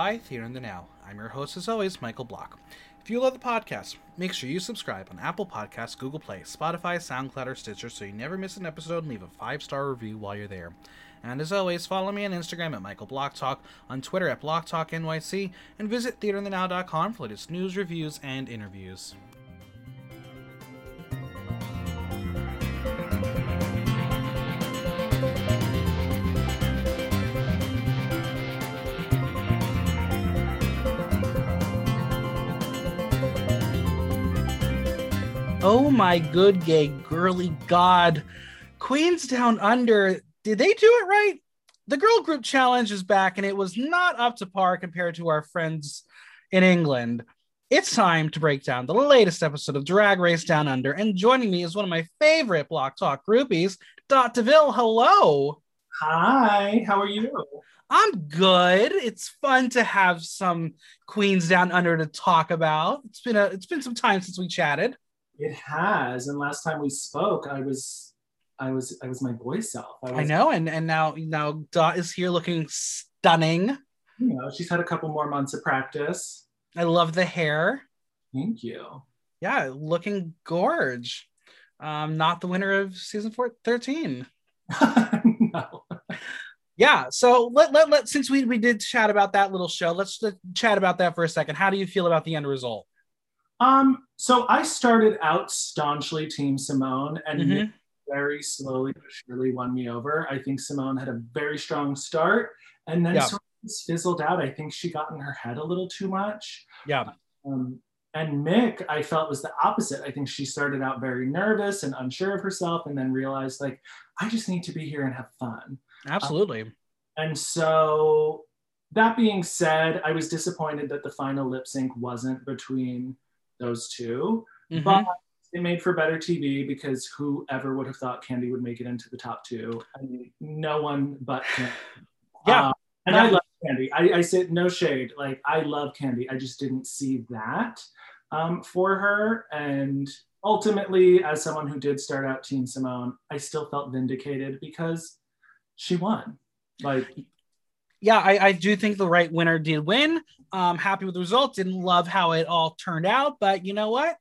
by in the Now. I'm your host, as always, Michael Block. If you love the podcast, make sure you subscribe on Apple Podcasts, Google Play, Spotify, SoundCloud, or Stitcher so you never miss an episode and leave a five star review while you're there. And as always, follow me on Instagram at Michael Block Talk, on Twitter at Block Talk NYC, and visit theaterinthenow.com for latest news, reviews, and interviews. Oh my good gay girly god. Queens Down Under, did they do it right? The girl group challenge is back and it was not up to par compared to our friends in England. It's time to break down the latest episode of Drag Race Down Under. And joining me is one of my favorite Block Talk groupies, Dot DeVille. Hello. Hi, how are you? I'm good. It's fun to have some Queens Down Under to talk about. It's been a it's been some time since we chatted. It has, and last time we spoke, I was, I was, I was my boy self. I, I know, and and now now Dot is here looking stunning. You know, she's had a couple more months of practice. I love the hair. Thank you. Yeah, looking gorge. Um, not the winner of season four, 13. no. Yeah, so let, let, let since we, we did chat about that little show, let's, let's chat about that for a second. How do you feel about the end result? Um, so I started out staunchly Team Symone, and Mhm. Mick very slowly but surely won me over. I think Symone had a very strong start, and then Yeah. sort of fizzled out. I think she got in her head a little too much. Yeah, Um, and Mick, I felt was the opposite. I think she started out very nervous and unsure of herself, and then realized like, I just need to be here and have fun. absolutely. And so, that being said, I was disappointed that the final lip sync wasn't between those 2 Mhm. but it made for better TV because whoever would have thought Kandy would make it into the top two? I mean, no one but Kandy. Yeah. Um, and Yeah. I love Kandy. I, I said no shade. Like I love Kandy. I just didn't see that um, for her. And ultimately, as someone who did start out Team Symone, I still felt vindicated because she won. Like yeah, I, I do think the right winner did win. Um, happy with the result. Didn't love how it all turned out, but you know what?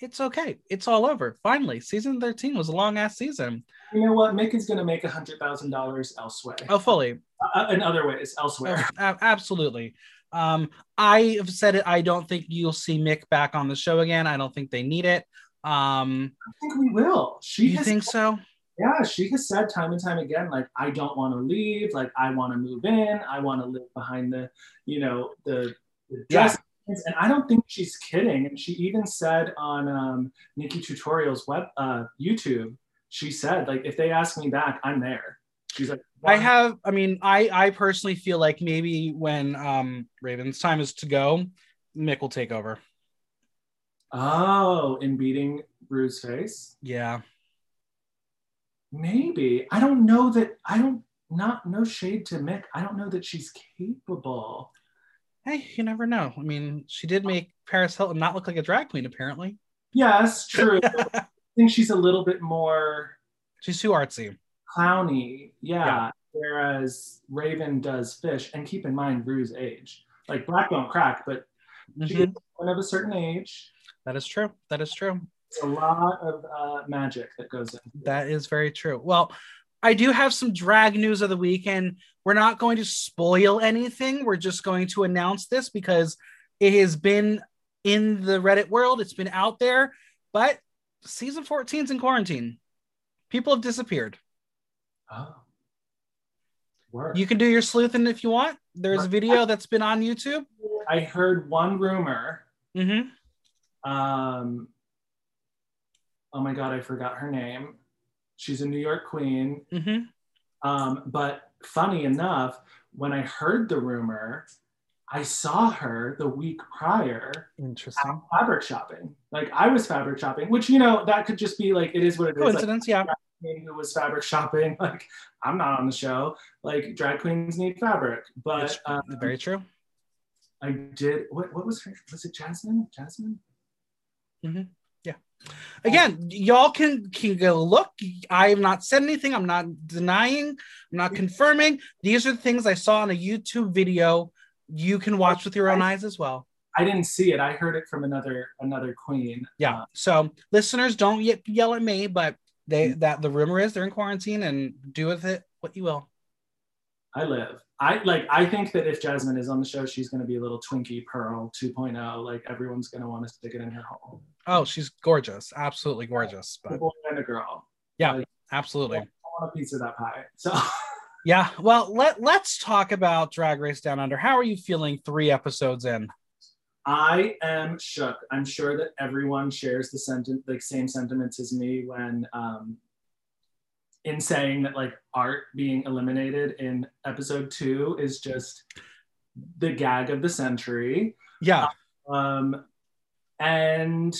It's okay. It's all over. Finally, season 13 was a long ass season. you know what, Mick is going to make a hundred thousand dollars elsewhere. Oh, fully. Uh, in other ways, elsewhere. A- absolutely. Um, I have said it. I don't think you'll see Mick back on the show again. I don't think they need it. Um, I think we will. She you think so? Yeah, she has said time and time again, like, I don't want to leave, like I want to move in, I want to live behind the, you know, the, the Yeah. dress. And I don't think she's kidding. And she even said on um, NikkieTutorials web uh, YouTube, she said, like, if they ask me back, I'm there. She's like, I have. I mean, I I personally feel like maybe when um Raven's time is to go, Mick will take over. Oh, in beating Rue's face? Yeah. Maybe. I don't know that. I don't, not, no shade to Mick. I don't know that she's capable. Hey, you never know. I mean, she did make Paris Hilton not look like a drag queen. Apparently, Yes, true. I think she's a little bit more she's too artsy. clowny. Yeah. Yeah. Whereas Raven does fish. And keep in mind Rue's age. Like black don't crack, but she Mhm. is one of a certain age. That is true. That is true. A lot of uh, magic that goes in. That is very true. Well, I do have some drag news of the week, and we're not going to spoil anything. We're just going to announce this because it has been in the Reddit world, it's been out there, but season 14 is in quarantine. People have disappeared. Oh. Work. You can do your sleuthing if you want. There's a video that's been on YouTube. I heard one rumor. Mm-hmm. Um, oh my God, I forgot her name. She's a New York queen. Mm-hmm. Um, but funny enough, when I heard the rumor, I saw her the week prior Interesting. fabric shopping. Like I was fabric shopping, which you know that could just be like it is what it is. Like, Coincidence, yeah. queen who was fabric shopping. Like I'm not on the show. Like drag queens need fabric, but um, very true. I did. What what was her? Was it Jasmine? Jasmine? Mhm. Again, y'all can can go look. I have not said anything. I'm not denying. I'm not confirming. These are the things I saw on a YouTube video. You can watch with your own eyes as well. I didn't see it. I heard it from another another queen. Yeah. Uh, So listeners, don't ye- yell at me, but they that the rumor is they're in quarantine and do with it what you will. I live. I like. I think that if Jasmine is on the show, she's going to be a little Twinkie Pearl 2.0. Like everyone's going to want to stick it in her hole. Oh, she's gorgeous, absolutely gorgeous. A boy and a girl. Yeah, absolutely. I want a piece of that pie. So Yeah. Well, let let's talk about Drag Race Down Under. How are you feeling three episodes in? I am shook. I'm sure that everyone shares the sentiment, like same sentiments as me when, um, in saying that like art being eliminated in episode two is just the gag of the century. Yeah. Um, and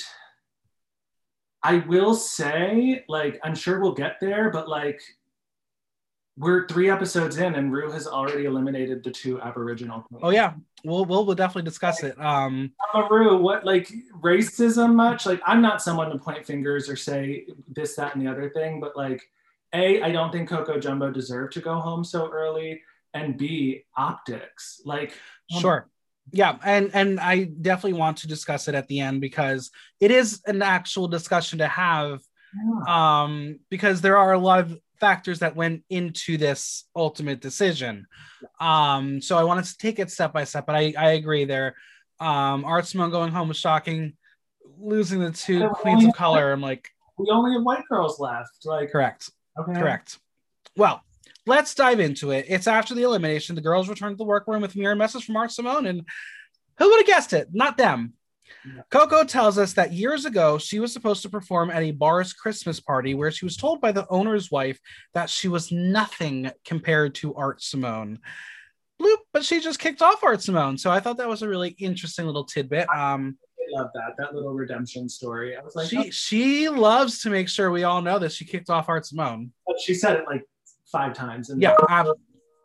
I will say, like, I'm sure we'll get there, but like, we're three episodes in, and Rue has already eliminated the two Aboriginal. queens. Oh yeah. We'll we'll, we'll definitely discuss it. Um. Mama Rue, what like racism much? Like, I'm not someone to point fingers or say this, that, and the other thing, but like, A, I don't think Coco Jumbo deserved to go home so early. And B, optics. Like, um, Sure. Yeah, and and I definitely want to discuss it at the end because it is an actual discussion to have yeah. um because there are a lot of factors that went into this ultimate decision. Um so I wanted to take it step by step, but I I agree there. Um Art Simone going home was shocking. Losing the two queens of color, I'm like, we only have white girls left. Like, correct. Okay. Correct. Well, let's dive into it. It's after the elimination. The girls return to the workroom with mirror message from Art Simone, and who would have guessed it? Not them. Yeah. Coco tells us that years ago she was supposed to perform at a bar's Christmas party where she was told by the owner's wife that she was nothing compared to Art Simone. Bloop, but she just kicked off Art Simone. So I thought that was a really interesting little tidbit. Um, love that that little redemption story. I was like, she she loves to make sure we all know that she kicked off Art Simone. oh, she said it like five times, and Yeah, ab-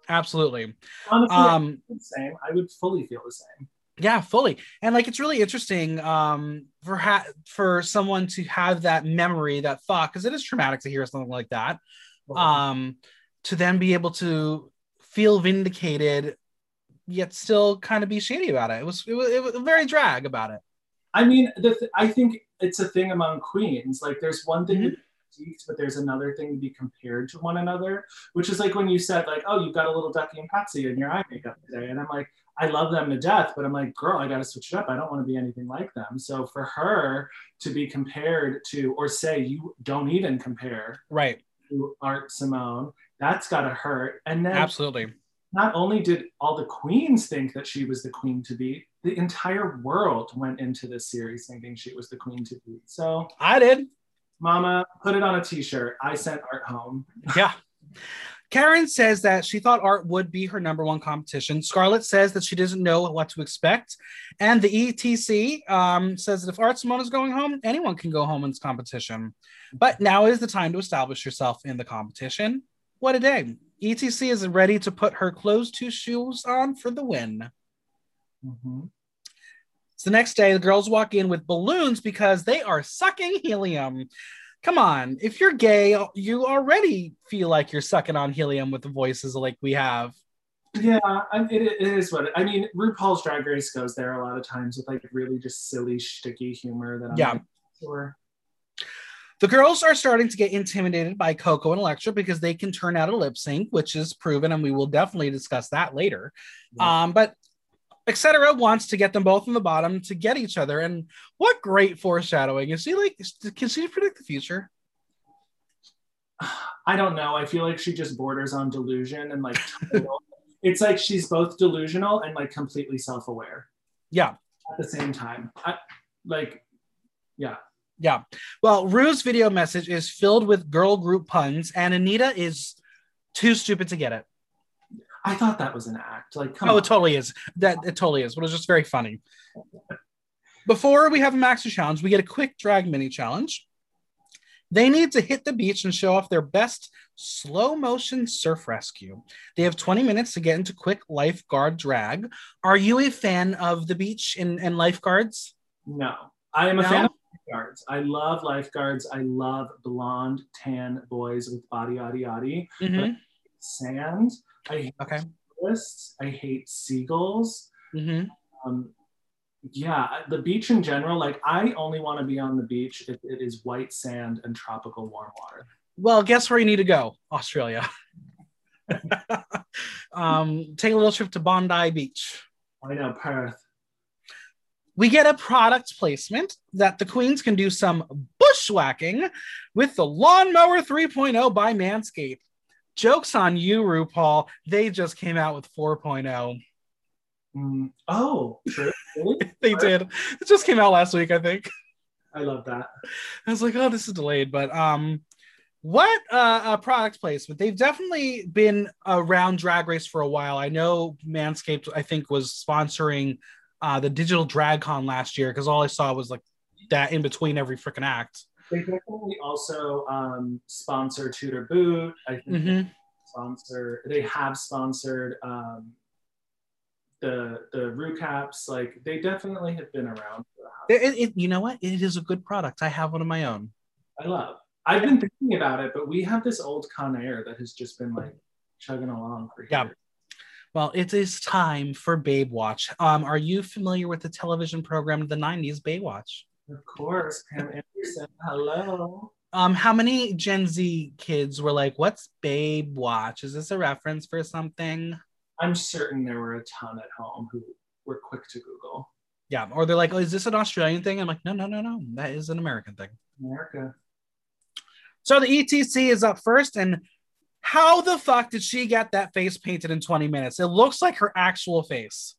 absolutely. honestly, Um, the same. I would fully feel the same. yeah, fully. And like it's really interesting um for ha- for someone to have that memory, that thought, because it is traumatic to hear something like that. Um, to then be able to feel vindicated, yet still kind of be shady about it. It was it was, it was very drag about it. I mean, the th- I think it's a thing among queens. Like, there's one thing Mhm. to be critiqued, but there's another thing to be compared to one another. Which is like when you said, like, "Oh, you've got a little Ducky and Patsy in your eye makeup today," and I'm like, I love them to death, but I'm like, girl, I got to switch it up. I don't want to be anything like them. So for her to be compared to, or say you don't even compare Right. to Art Simone, that's got to hurt. And then Absolutely. not only did all the queens think that she was the queen to beat, the entire world went into this series thinking she was the queen to beat. So, I did. Mama, put it on a t-shirt. I sent Art home. Yeah. Karen says that she thought art would be her number one competition. Scarlet says that she doesn't know what to expect. And the ETC um, says that if Art Simone is going home, anyone can go home in this competition. But now is the time to establish yourself in the competition. What a day. ETC is ready to put her closed two shoes on for the win. Mhm. So the next day, the girls walk in with balloons because they are sucking helium. Come on, if you're gay, you already feel like you're sucking on helium with the voices like we have. Yeah, it, it is what I mean. RuPaul's Drag Race goes there a lot of times with like really just silly, sticky humor. That I'm Yeah. sure. The girls are starting to get intimidated by Coco and Electra because they can turn out a lip sync, which is proven, and we will definitely discuss that later. Yeah. Um, but etc. wants to get them both in the bottom to get each other, and what great foreshadowing! Is she like? Can she predict the future? I don't know. I feel like she just borders on delusion and like it's like she's both delusional and like completely self-aware Yeah, at the same time. I, like, yeah. yeah. Well, Rue's video message is filled with girl group puns, and Anita is too stupid to get it. I thought that was an act. Like, come oh, on. it totally is. That it totally is. But it was just very funny. Before we have a maxi challenge, we get a quick drag mini challenge. They need to hit the beach and show off their best slow motion surf rescue. They have 20 minutes to get into quick lifeguard drag. Are you a fan of the beach and, and lifeguards? No, I am a fan of lifeguards. I love lifeguards. I love blonde, tan boys with body, yaddy, yaddy. Mhm. Sand. I hate Okay. tourists. I hate seagulls. hmm Um, yeah, the beach in general. Like, I only want to be on the beach if it is white sand and tropical warm water. Well, guess where you need to go? Australia. um, take a little trip to Bondi Beach. I know Perth. We get a product placement that the queens can do some bushwhacking with the Lawnmower 3.0 by Manscaped. Jokes on you, RuPaul. They just came out with 4.0. Mm, oh, true. They did. It just came out last week, I think. I love that. I was like, oh, this is delayed, but um, what uh, a product placement. They've definitely been around Drag Race for a while. I know Manscaped, I think, was sponsoring uh, the Digital Drag Con last year because all I saw was like that in between every freaking act. They definitely also um, sponsor Tudor Boot. I think they Mhm. sponsor. They have sponsored um, the the Rucaps. Like they definitely have been around. For a hot- It, it- you know what? It is a good product. I have one of my own. I love. I've been thinking about it, but we have this old Conair that has just been like chugging along for Yeah. years. Well, it is time for Babe Watch. Um, are you familiar with the television program of the 90s, Baywatch? Of course, Pam Anderson. Hello. Um, how many Gen Z kids were like, "What's Babe Watch? Is this a reference for something?" I'm certain there were a ton at home who were quick to Google Yeah, or they're like, "Oh, is this an Australian thing?" I'm like, "No, no, no, no. That is an American thing." America. So the ETC is up first, and how the fuck did she get that face painted in 20 minutes? It looks like her actual face.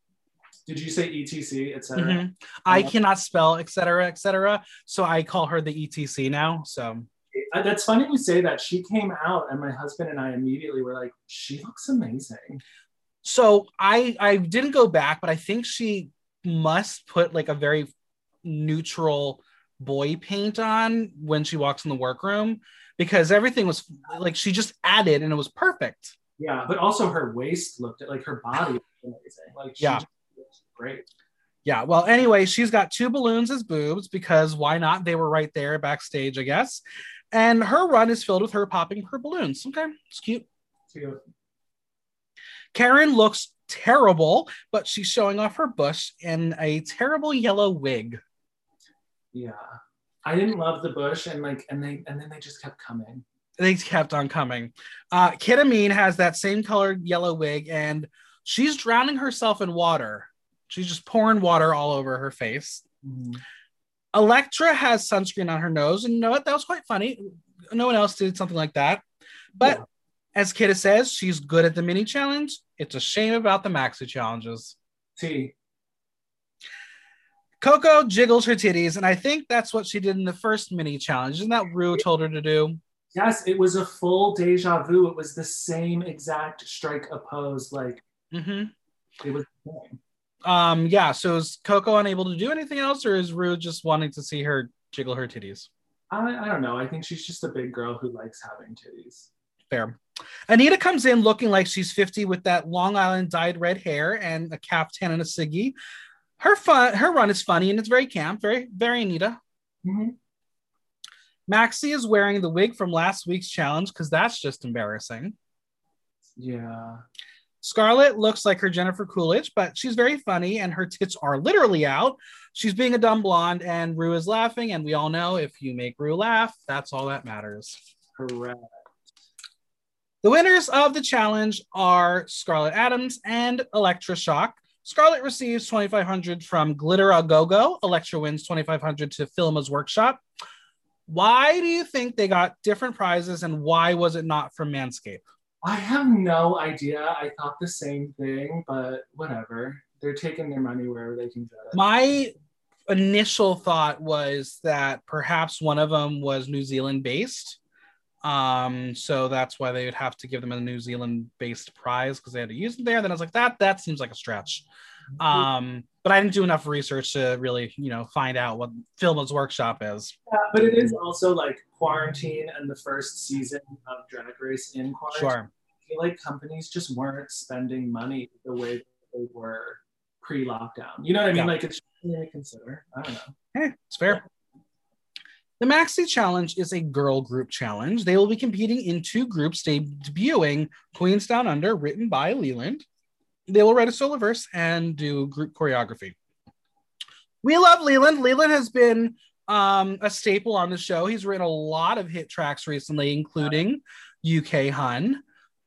Did you say ETC, etc.? Mhm. I cannot spell, etc., etc. So I call her the ETC now. So That's funny you say that. She came out, and my husband and I immediately were like, "She looks amazing." so I I didn't go back, but I think she must put like a very neutral boy paint on when she walks in the workroom because everything was like she just added and it was perfect. Yeah, but also her waist looked like her body was amazing. Like, she Yeah. Great. Yeah. Well, anyway, she's got two balloons as boobs because why not? They were right there backstage, I guess. And her run is filled with her popping her balloons. Okay, it's cute. Cute. Karen looks terrible, but she's showing off her bush in a terrible yellow wig. Yeah, I didn't love the bush, and like, and they, and then they just kept coming. They kept on coming. Uh, Kita Mean has that same colored yellow wig, and she's drowning herself in water. She's just pouring water all over her face. Electra has sunscreen on her nose, and you know what? That was quite funny. No one else did something like that. But Yeah. as Kita says, she's good at the mini challenge. It's a shame about the maxi challenges. See. Coco jiggles her titties, and I think that's what she did in the first mini challenge. Isn't that Rue told her to do? Yes, it was a full deja vu. It was the same exact strike a pose. Like hmm it was. the same. Um, yeah. So is Coco unable to do anything else, or is Rue just wanting to see her jiggle her titties? I, I don't know. I think she's just a big girl who likes having titties. Fair. Anita comes in looking like she's 50 with that Long Island dyed red hair and a caftan and a ciggy. Her fun, her run is funny and it's very camp, very, very Anita. Mhm. Maxi is wearing the wig from last week's challenge because that's just embarrassing. Yeah. Scarlet looks like her Jennifer Coolidge, but she's very funny and her tits are literally out. She's being a dumb blonde and Rue is laughing. And we all know if you make Rue laugh, that's all that matters. Correct. The winners of the challenge are Scarlet Adams and Electra Shock. Scarlet receives 2500 from Glitter a Go Go. Electra wins 2500 to Filma's Workshop. Why do you think they got different prizes and why was it not from Manscaped? I have no idea. I thought the same thing, but whatever. They're taking their money wherever they can get it. My initial thought was that perhaps one of them was New Zealand based. Um, so that's why they would have to give them a New Zealand based prize because they had to use it there. Then I was like, that that seems like a stretch. Um, but I didn't do enough research to really, you know, find out what Filma's workshop is. Yeah, but it is also like quarantine and the first season of Drag Race in quarantine. Sure. I feel like companies just weren't spending money the way they were pre-lockdown. You know what I mean? Yeah. Like it's something to consider. I don't know. Hey, it's fair. The Maxi Challenge is a girl group challenge. They will be competing in two groups, debuting Queens Down Under, written by Leland. They will write a solo verse and do group choreography. We love Leland. Leland has been um, a staple on the show. He's written a lot of hit tracks recently, including UK Hun.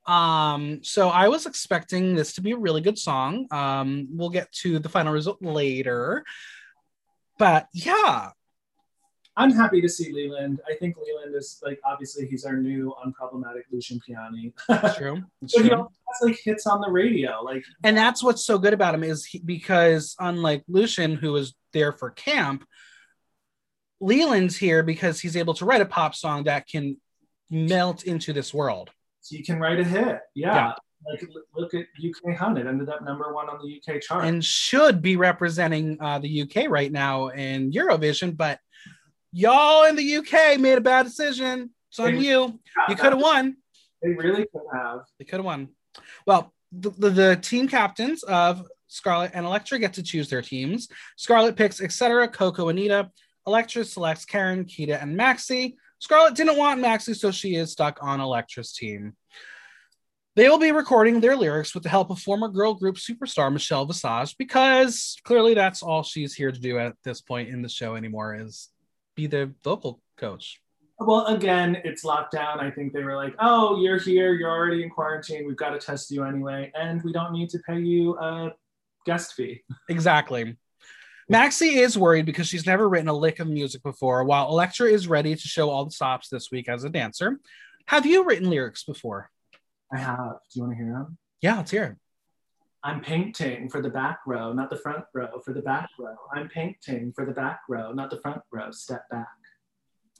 Um, so I was expecting this to be a really good song. Um, we'll get to the final result later. But yeah. I'm happy to see Leland. I think Leland is like obviously he's our new unproblematic Lucian Piane. That's true. It's but true. he also has like hits on the radio. Like and that's what's so good about him is he, because unlike Lucian, who was there for camp, Leland's here because he's able to write a pop song that can melt into this world. So you can write a hit. Yeah. yeah. Like look at UK Hun, It ended up number one on the UK chart. And should be representing uh, the UK right now in Eurovision, but y'all in the UK made a bad decision. It's on they, you. You could have won. They really could have. They could have won. Well, the, the, the, team captains of Scarlet and Electra get to choose their teams. Scarlet picks etc. Coco, Anita. Electra selects Karen, Kita, and Maxi. Scarlet didn't want Maxi, so she is stuck on Electra's team. They will be recording their lyrics with the help of former girl group superstar Michelle Visage because clearly that's all she's here to do at this point in the show anymore is be the vocal coach. Well, again, it's lockdown. I think they were like, oh, you're here, you're already in quarantine, we've got to test you anyway, and we don't need to pay you a guest fee. Exactly. Maxi is worried because she's never written a lick of music before, while Electra is ready to show all the stops this week as a dancer. Have you written lyrics before? I have. Do you want to hear them? Yeah, let's hear it. I'm painting for the back row, not the front row, for the back row. I'm painting for the back row, not the front row. Step back.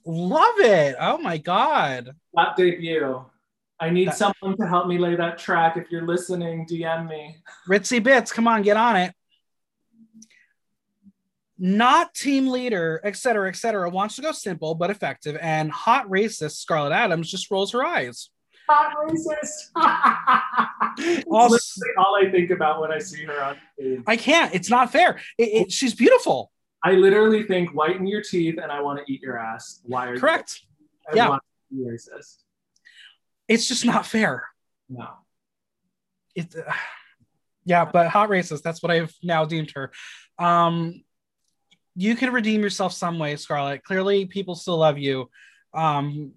Love it. Oh my God. That debut. I need that- someone to help me lay that track. If you're listening, DM me. Ritzy Bits, come on, get on it not team leader, et cetera, et cetera, wants to go simple but effective, and hot racist Scarlet Adams just rolls her eyes. Hot racist. also, all I think about when I see her on stage. I can't. It's not fair. It, it, she's beautiful. I literally think whiten your teeth and I want to eat your ass. Why are correct? You, yeah. racist. It's just not fair. No. It. Uh, yeah, but hot racist. That's what I've now deemed her. Um, you can redeem yourself some way, Scarlet. Clearly, people still love you. Um,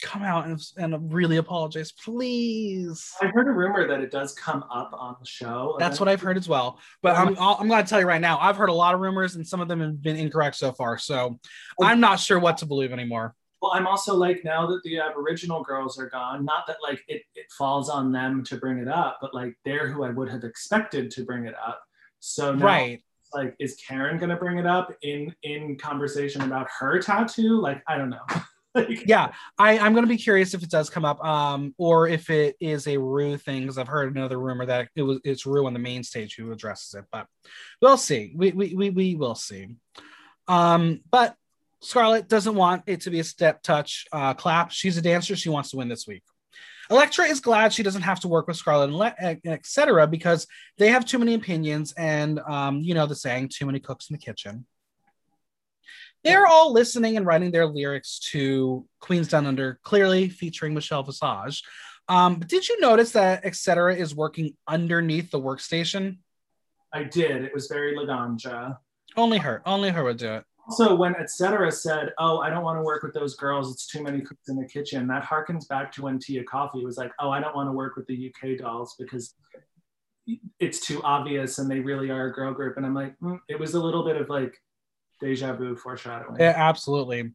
come out and, and really apologize, please. I heard a rumor that it does come up on the show. That's what I've heard as well. But I'm I'm going to tell you right now, I've heard a lot of rumors, and some of them have been incorrect so far. So I'm not sure what to believe anymore. Well, I'm also like now that the Aboriginal girls are gone, not that like it, it falls on them to bring it up, but like they're who I would have expected to bring it up. So now, right like is karen going to bring it up in in conversation about her tattoo like i don't know like, yeah i i'm going to be curious if it does come up um or if it is a rue thing because i've heard another rumor that it was it's rue on the main stage who addresses it but we'll see we we we, we will see um but scarlet doesn't want it to be a step touch uh clap she's a dancer she wants to win this week Electra is glad she doesn't have to work with Scarlet and etc. because they have too many opinions and um, you know the saying, too many cooks in the kitchen. They're all listening and writing their lyrics to Queens Down Under, clearly featuring Michelle Visage. Um, but did you notice that etc. is working underneath the workstation? I did. It was very Laganja. Only her. Only her would do it also when etc said oh i don't want to work with those girls it's too many cooks in the kitchen that harkens back to when tia Kofi was like oh i don't want to work with the uk dolls because it's too obvious and they really are a girl group and i'm like mm, it was a little bit of like deja vu foreshadowing yeah absolutely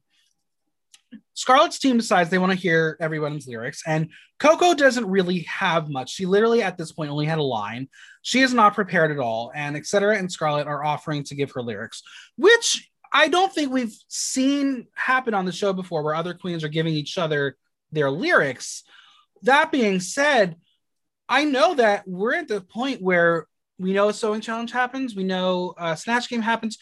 Scarlet's team decides they want to hear everyone's lyrics, and Coco doesn't really have much. She literally, at this point, only had a line. She is not prepared at all, and etc. and Scarlet are offering to give her lyrics, which I don't think we've seen happen on the show before where other queens are giving each other their lyrics. That being said, I know that we're at the point where we know a sewing challenge happens, we know a snatch game happens,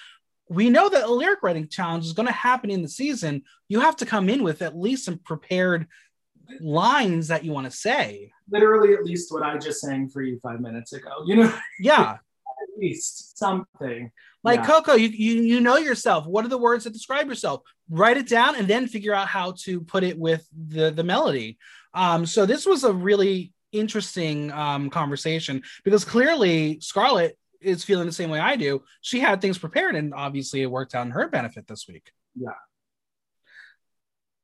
we know that a lyric writing challenge is going to happen in the season. You have to come in with at least some prepared lines that you want to say. Literally, at least what I just sang for you five minutes ago. You know? Yeah. At least something. Like Yeah. Coco, you, you you know yourself. What are the words that describe yourself? Write it down and then figure out how to put it with the the melody. Um, so this was a really interesting um, conversation because clearly Scarlet is feeling the same way I do. She had things prepared, and obviously it worked out in her benefit this week. Yeah.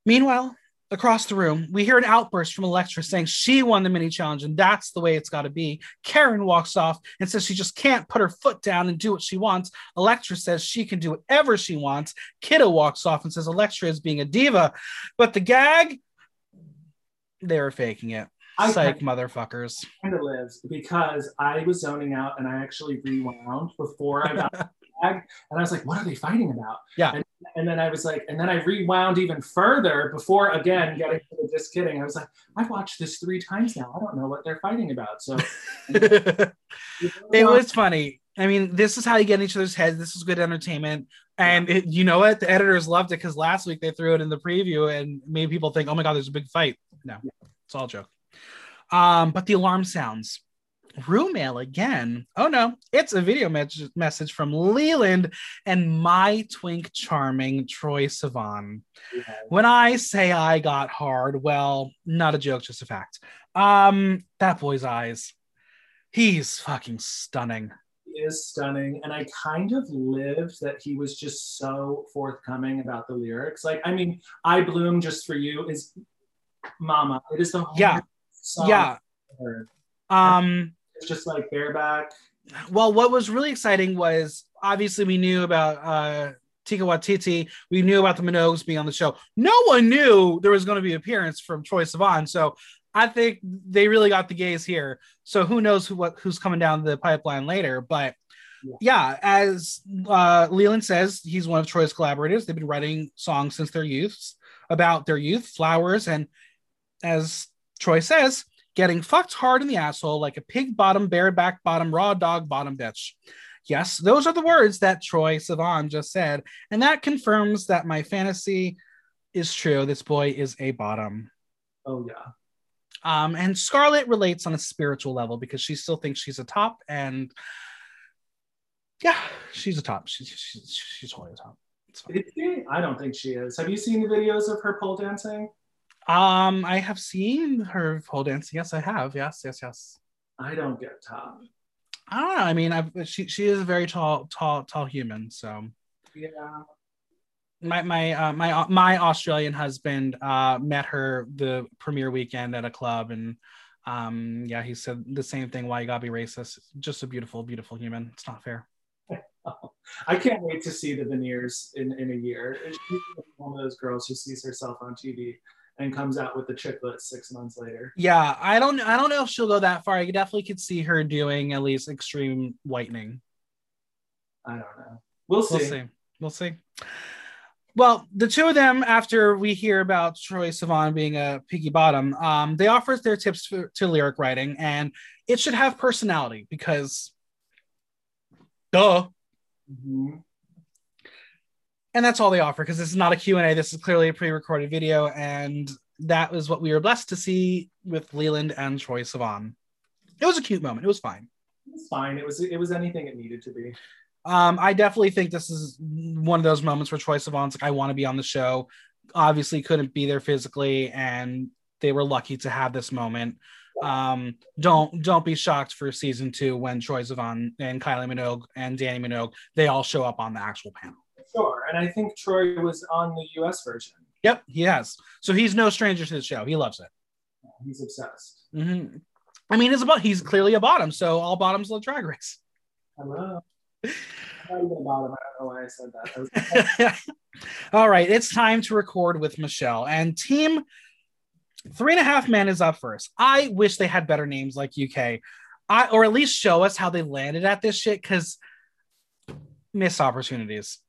Meanwhile, across the room, we hear an outburst from Electra saying she won the mini challenge and that's the way it's got to be. Karen walks off and says she just can't put her foot down and do what she wants. Electra says she can do whatever she wants. Kita walks off and says Electra is being a diva. But the gag, they were faking it. I Psych motherfuckers. kind of lives because I was zoning out and I actually rewound before I got and I was like, "What are they fighting about?" Yeah. And, and then I was like, and then I rewound even further before again getting to the just kidding. I was like, I've watched this three times now. I don't know what they're fighting about. So it was funny. I mean, this is how you get in each other's heads. This is good entertainment. And it, you know what? The editors loved it because last week they threw it in the preview and made people think, oh my God, there's a big fight. No, it's all joke. Um, but the alarm sounds. Room mail again. Oh no, it's a video mes- message from Leland and my twink charming Troye Sivan. When I say I got hard, well, not a joke, just a fact. Um, that boy's eyes. He's fucking stunning. He is stunning, and I kind of lived that he was just so forthcoming about the lyrics. Like, I mean, "I Bloom Just for You" is Mama. It is the Yeah. Song Yeah. Um, It's just like bareback. well, what was really exciting was obviously we knew about uh Taika Waititi. We knew about the Minogues being on the show. No one knew there was going to be an appearance from Troye Sivan. So I think they really got the gays here. So who knows who what who's coming down the pipeline later? But Yeah. yeah, as uh, Leland says, he's one of Troye's collaborators. They've been writing songs since their youths about their youth, flowers, and as Troye says, getting fucked hard in the asshole like a pig bottom, bareback bottom, raw dog bottom bitch. Yes, those are the words that Troye Sivan just said. And that confirms that my fantasy is true. This boy is a bottom. Oh yeah. Um, and Scarlet relates on a spiritual level because she still thinks she's a top. And yeah, she's a top. She's, she's, she's totally a top. It's fine. Is she? I don't think she is. Have you seen the videos of her pole dancing? Um, I have seen her pole dance. Yes, I have. Yes, yes, yes. I don't get top. I don't know. I mean, I've, she she is a very tall, tall, tall human. So Yeah. my my uh, my uh, my Australian husband uh, met her the premiere weekend at a club, and um, yeah, he said the same thing. Why you gotta be racist? Just a beautiful, beautiful human. It's not fair. I can't wait to see the veneers in, in a year. She's one of those girls who sees herself on TV and comes out with the chiclets six months later. Yeah, I don't I don't know if she'll go that far. I definitely could see her doing at least extreme whitening. I don't know. We'll see. We'll see. We'll see. Well, the two of them, after we hear about Troye Sivan being a piggy bottom, um, they offer their tips for, to lyric writing, and it should have personality because, duh. Mhm. And that's all they offer because this is not a Q&A. This is clearly a pre-recorded video, and that was what we were blessed to see with Leland and Troye Sivan. It was a cute moment. It was fine. It's fine. It was it was anything it needed to be. Um, I definitely think this is one of those moments where Troye Sivan's like, I want to be on the show. Obviously, couldn't be there physically, and they were lucky to have this moment. Um, don't don't be shocked for season two when Troye Sivan and Kylie Minogue and Dannii Minogue they all show up on the actual panel. Sure. And I think Troye was on the US version. Yep, he has. So he's no stranger to the show. He loves it. He's obsessed. Mhm. I mean, it's about he's clearly a bottom, so all bottoms love Drag Race. Hello. I'm not even. I don't know why I said that. that All right, it's time to record with Michelle and team three and a half men is up first. I wish they had better names like UK, I or at least show us how they landed at this shit because missed opportunities.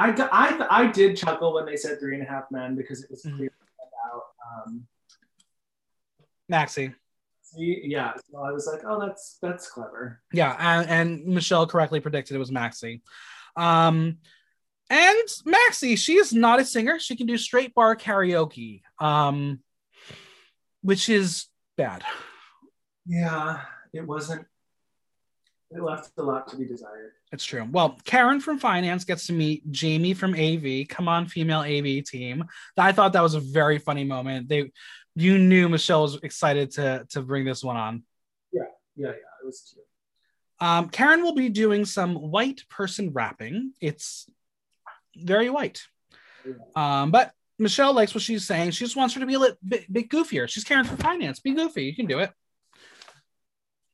I, I I did chuckle when they said three and a half men because it was Mhm. clear about um Maxi, see, yeah. So I was like, oh that's that's clever. yeah, and, and Michelle correctly predicted it was Maxi. Um, and Maxi, she is not a singer. She can do straight bar karaoke, um, which is bad. Yeah, it wasn't It left a lot to be desired. It's true. Well, Karen from finance gets to meet Jamie from AV. Come on, female AV team. I thought that was a very funny moment. They, you knew Michelle was excited to to bring this one on. Yeah, yeah, yeah. It was cute. Um, Karen will be doing some white person rapping. It's very white. Um, but Michelle likes what she's saying. She just wants her to be a little bit, bit goofier. She's Karen for finance. Be goofy. You can do it.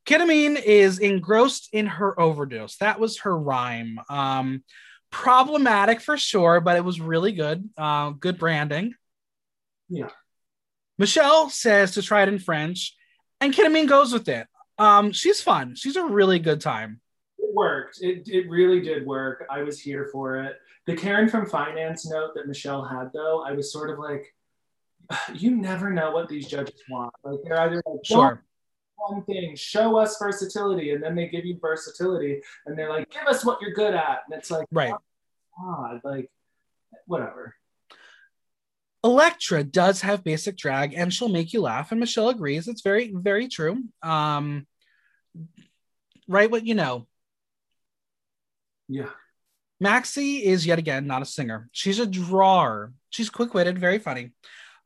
Ketamine is engrossed in her overdose. That was her rhyme. Um, problematic for sure, but it was really good. Uh, good branding. Yeah. Michelle says to try it in French, and Ketamine goes with it. Um, she's fun. She's a really good time. It worked. It, it really did work. I was here for it. The Karen from finance note that Michelle had, though, I was sort of like, you never know what these judges want. Like they're either like, Sure. One thing, show us versatility, and then they give you versatility, and they're like, give us what you're good at, and it's like, Right. God, like, whatever. Electra does have basic drag and she'll make you laugh. And Michelle agrees. It's very, very true. Um, write what you know. Yeah. Maxi is yet again not a singer. She's a drawer. She's quick witted, very funny.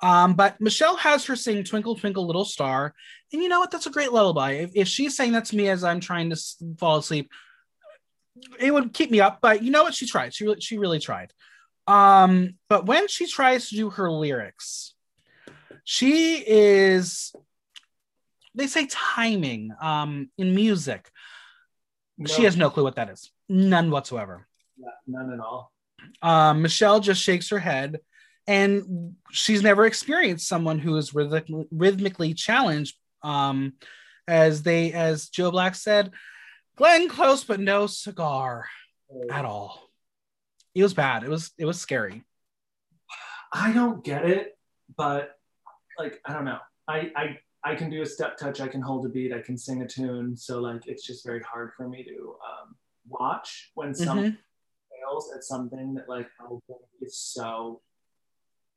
Um, but Michelle has her sing Twinkle, Twinkle, Little Star. And you know what? That's a great lullaby. If, if she's saying that to me as I'm trying to fall asleep, it would keep me up. But you know what? She tried. She, really- she really tried. Um, but when she tries to do her lyrics, she is, they say timing um, in music. She has no clue what that is. None whatsoever. none at all. Um, Michelle just shakes her head, and she's never experienced someone who is rhythmic- rhythmically challenged. Um, as they, as Joe Black said, Glenn close but no cigar at all. It was bad. It was it was scary. I don't get it, but like I don't know. I I I can do a step touch. I can hold a beat. I can sing a tune. So like it's just very hard for me to um, watch when someone Mhm. fails at something that like is so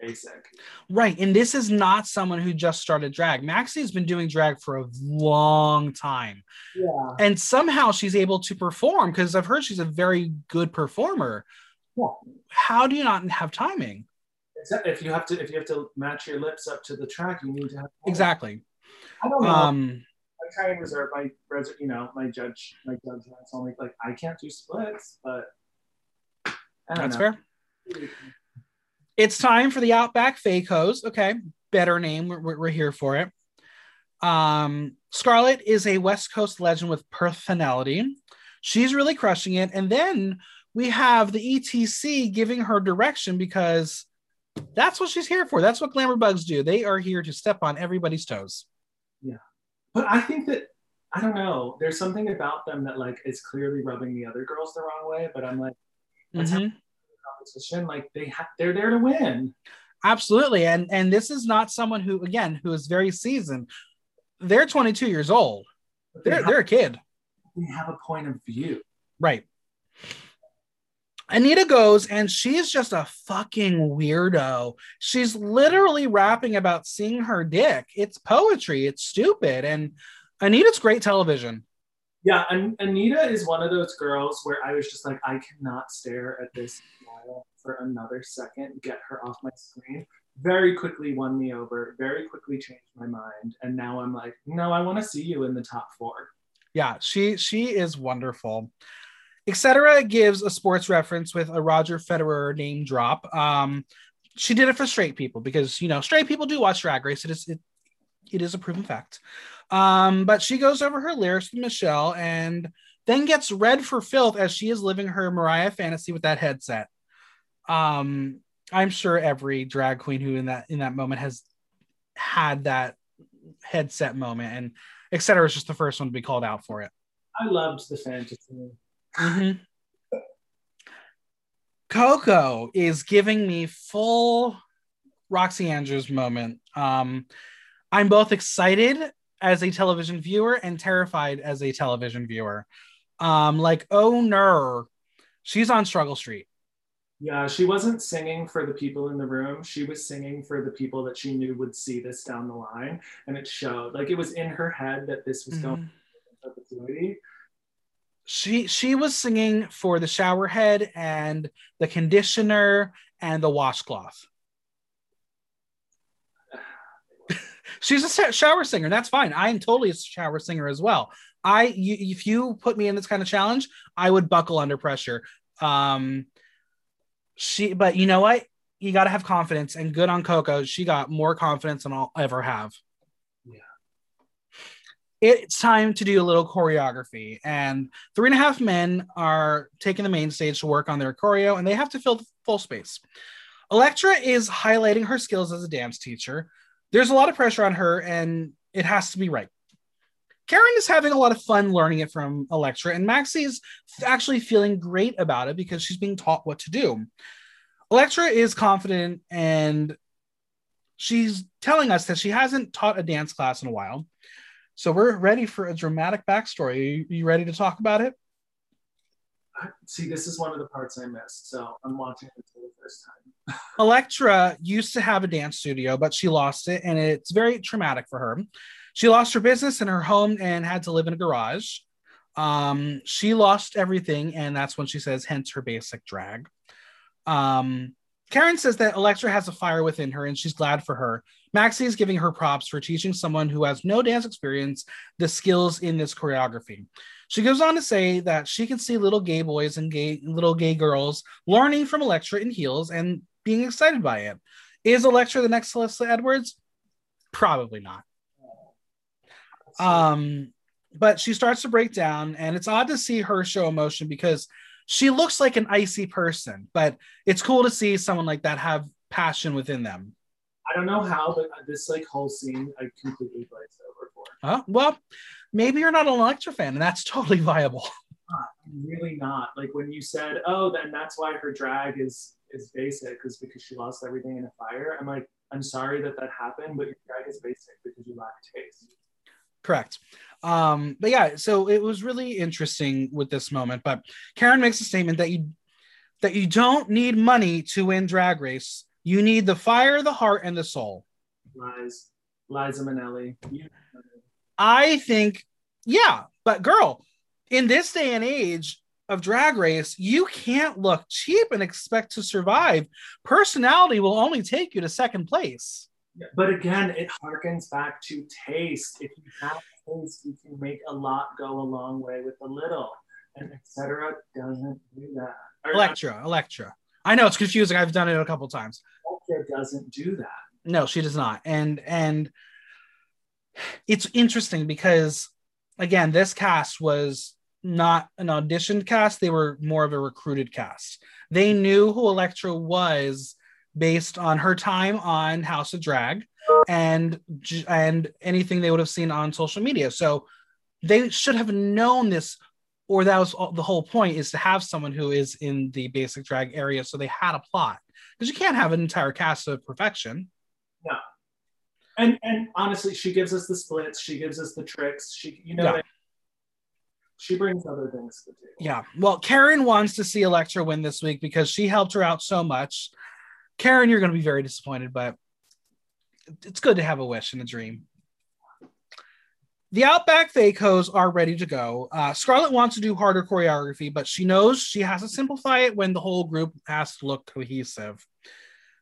basic. Right, and this is not someone who just started drag. Maxi's been doing drag for a long time, Yeah. and somehow she's able to perform because I've heard she's a very good performer. Yeah. How do you not have timing? Except if you have to if you have to match your lips up to the track, you need to have Exactly. I don't know. Um, I try and reserve my you know my judge my judgments only like I can't do splits, but that's know. fair. It's time for the Outback Fake Hose. Okay, better name. We're, we're, here for it. Um, Scarlet is a West Coast legend with personality. She's really crushing it. And then we have the ETC giving her direction because that's what she's here for. That's what glamour bugs do. They are here to step on everybody's toes. Yeah. But I think that I don't know. There's something about them that like is clearly rubbing the other girls the wrong way. But I'm like Mhm. Competition. Like they have, they're there to win. Absolutely. And and this is not someone who, again, who is very seasoned. They're 22 years old. But they, They're have, they're a kid. they have a point of view. Right. Anita goes and she's just a fucking weirdo. She's literally rapping about seeing her dick. It's poetry. It's stupid. And Anita's great television. Yeah, and Anita is one of those girls where I was just like, I cannot stare at this smile for another second. Get her off my screen. Very quickly won me over. Very quickly changed my mind, and now I'm like, no, I want to see you in the top four. Yeah, she she is wonderful. Etc. gives a sports reference with a Roger Federer name drop. Um, she did it for straight people because you know straight people do watch Drag Race. It is it, it is a proven fact. Um, but she goes over her lyrics with Michelle and then gets red for filth as she is living her Mariah fantasy with that headset. Um, I'm sure every drag queen who in that in that moment has had that headset moment, and etc. is just the first one to be called out for it. I loved the fantasy. Mhm. Coco is giving me full Roxxxy Andrews moment. Um, I'm both excited as a television viewer and terrified as a television viewer. Um, like, oh no, she's on Struggle Street. Yeah, she wasn't singing for the people in the room. She was singing for the people that she knew would see this down the line, and it showed. Like it was in her head that this was going Mhm. to be perpetuity. she she was singing for the shower head and the conditioner and the washcloth. She's a shower singer. And that's fine. I am totally a shower singer as well. I you, if you put me in this kind of challenge, I would buckle under pressure. Um, she, but you know what? You got to have confidence, and good on Coco. She got more confidence than I'll ever have. Yeah. It's time to do a little choreography, and three and a half men are taking the main stage to work on their choreo, and they have to fill the full space. Electra is highlighting her skills as a dance teacher. There's a lot of pressure on her, and it has to be right. Karen is having a lot of fun learning it from Elektra, and Maxi is actually feeling great about it because she's being taught what to do. Elektra is confident and she's telling us that she hasn't taught a dance class in a while. So we're ready for a dramatic backstory. Are you, you ready to talk about it? See, this is one of the parts I missed, so I'm watching it for the first time. Elektra used to have a dance studio, but she lost it, and it's very traumatic for her. She lost her business and her home and had to live in a garage. Um, she lost everything, and that's when she says, hence her basic drag. Um, Karen says that Electra has a fire within her and she's glad for her. Maxi is giving her props for teaching someone who has no dance experience the skills in this choreography. She goes on to say that she can see little gay boys and gay little gay girls learning from Electra in heels and being excited by it. Is Elektra the next Celeste Edwards? Probably not. Um, but she starts to break down, and it's odd to see her show emotion because she looks like an icy person, but it's cool to see someone like that have passion within them. I don't know how, but this like whole scene I completely glazed over for. Uh, well, maybe you're not an Elektra fan, and that's totally viable. really not. Like when you said, "Oh, then that's why her drag is is basic," is because she lost everything in a fire. I'm like, I'm sorry that that happened, but your drag is basic because you lack taste. Correct. Um, but yeah, so it was really interesting with this moment. But Karen makes a statement that you that you don't need money to win drag race. You need the fire, the heart, and the soul. Lies. Liza Minnelli. I think, yeah, but girl, in this day and age of drag race, you can't look cheap and expect to survive. Personality will only take you to second place. But again, it harkens back to taste. If you have taste, you can make a lot go a long way with a little. And etc. doesn't do that. Or, uh, Elektra, Elektra. I know it's confusing. I've done it a couple times. Elektra doesn't do that. No, she does not. And and it's interesting because again, this cast was not an auditioned cast, they were more of a recruited cast. They knew who Elektra was based on her time on House of Drag and and anything they would have seen on social media. So they should have known this, or that was all, the whole point is to have someone who is in the basic drag area. So they had a plot because you can't have an entire cast of perfection. No. And and honestly, she gives us the splits. She gives us the tricks. She, you know, yeah. She brings other things to the table. Yeah. Well, Karen wants to see Electra win this week because she helped her out so much. Karen, you're going to be very disappointed, but it's good to have a wish and a dream. The Outback Fakos are ready to go. Uh, Scarlet wants to do harder choreography, but she knows she has to simplify it when the whole group has to look cohesive.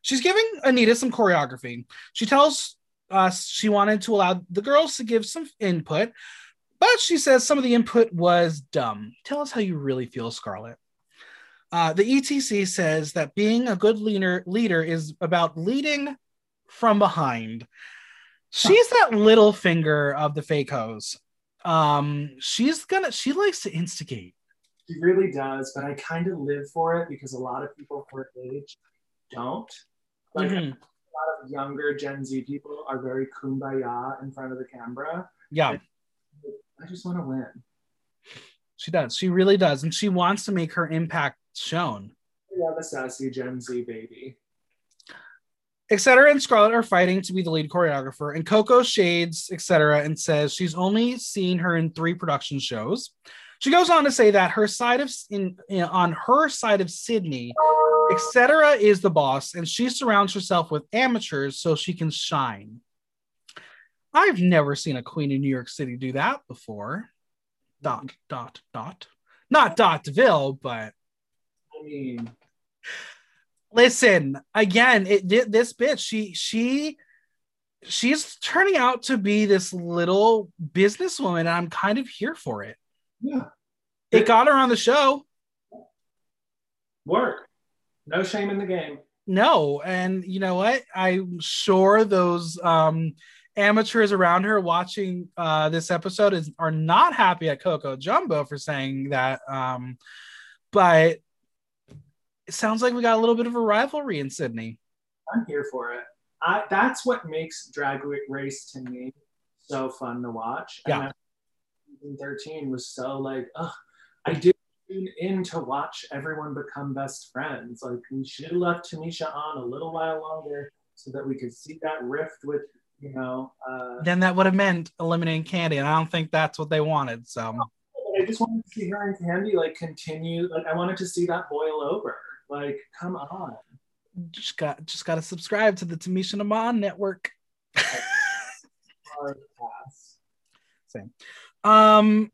She's giving Anita some choreography. She tells us she wanted to allow the girls to give some input, but she says some of the input was dumb. Tell us how you really feel, Scarlet. Uh, the ETC says that being a good leader leader is about leading from behind. She's that little finger of the Fakos. Um, she's gonna she likes to instigate. She really does, but I kind of live for it because a lot of people her age don't. Like mm-hmm. a lot of younger Gen Z people are very kumbaya in front of the camera. Yeah. I just want to win. She does. She really does. And she wants to make her impact shown. Yeah, the sassy Gen Z baby. Etc. and Scarlet are fighting to be the lead choreographer, and Coco shades etc. and says she's only seen her in three production shows. She goes on to say that her side of in, in on her side of Sydney, etc. is the boss, and she surrounds herself with amateurs so she can shine. I've never seen a queen in New York City do that before. Dot dot dot. Not Dot Deville, but I mean, listen again. It did this bitch. She she she's turning out to be this little businesswoman, and I'm kind of here for it. yeah, It got her on the show. work. No shame in the game. No, and you know what? I'm sure those um amateurs around her watching uh this episode is are not happy at Coco Jumbo for saying that. Um, but it sounds like we got a little bit of a rivalry in Sydney. I'm here for it. I, that's what makes Drag Race to me so fun to watch. Yeah. Season 13 was so like, ugh, I did tune in to watch everyone become best friends. Like, we should have left Tamisha on a little while longer so that we could see that rift with, you know, uh, Then that would have meant eliminating Kandy, and I don't think that's what they wanted. So I just wanted to see her and Kandy like continue. Like, I wanted to see that boil over. Like, come on. just got just got to subscribe to the Tamisha Iman network. Pass. Um,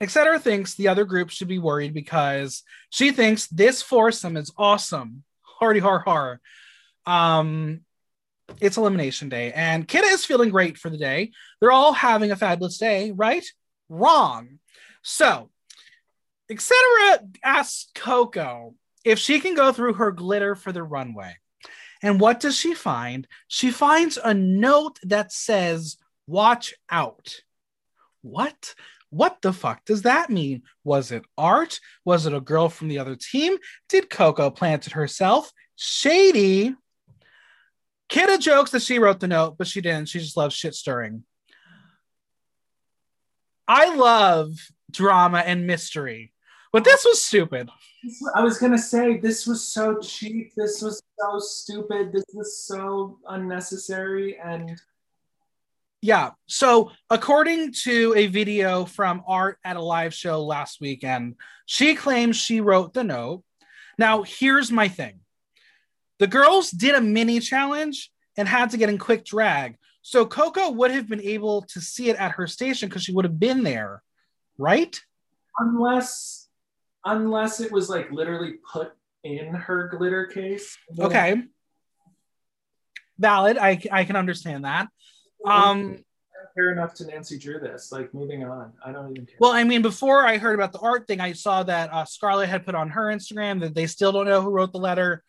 etc. thinks the other group should be worried because she thinks this foursome is awesome. Hardy har har. Um, it's elimination day, and Kita is feeling great for the day. They're all having a fabulous day, right? Wrong. So, etc. asks Coco if she can go through her glitter for the runway. And what does she find? She finds a note that says, Watch out. What? What the fuck does that mean? Was it art? Was it a girl from the other team? Did Coco plant it herself? Shady. Kita jokes that she wrote the note, but she didn't. She just loves shit stirring. I love drama and mystery, but this was stupid. I was gonna say this was so cheap. This was so stupid. This was so unnecessary. And Yeah. So, according to a video from Art at a live show last weekend, she claims she wrote the note. Now, here's my thing the girls did a mini challenge and had to get in quick drag. So, Coco would have been able to see it at her station because she would have been there, right? unless unless it was like literally put in her glitter case. Okay. Valid. I, I can understand that. Um, care enough to Nancy Drew this. Like moving on. I don't even care. Well, I mean, before I heard about the art thing, I saw that uh, Scarlet had put on her Instagram that they still don't know who wrote the letter.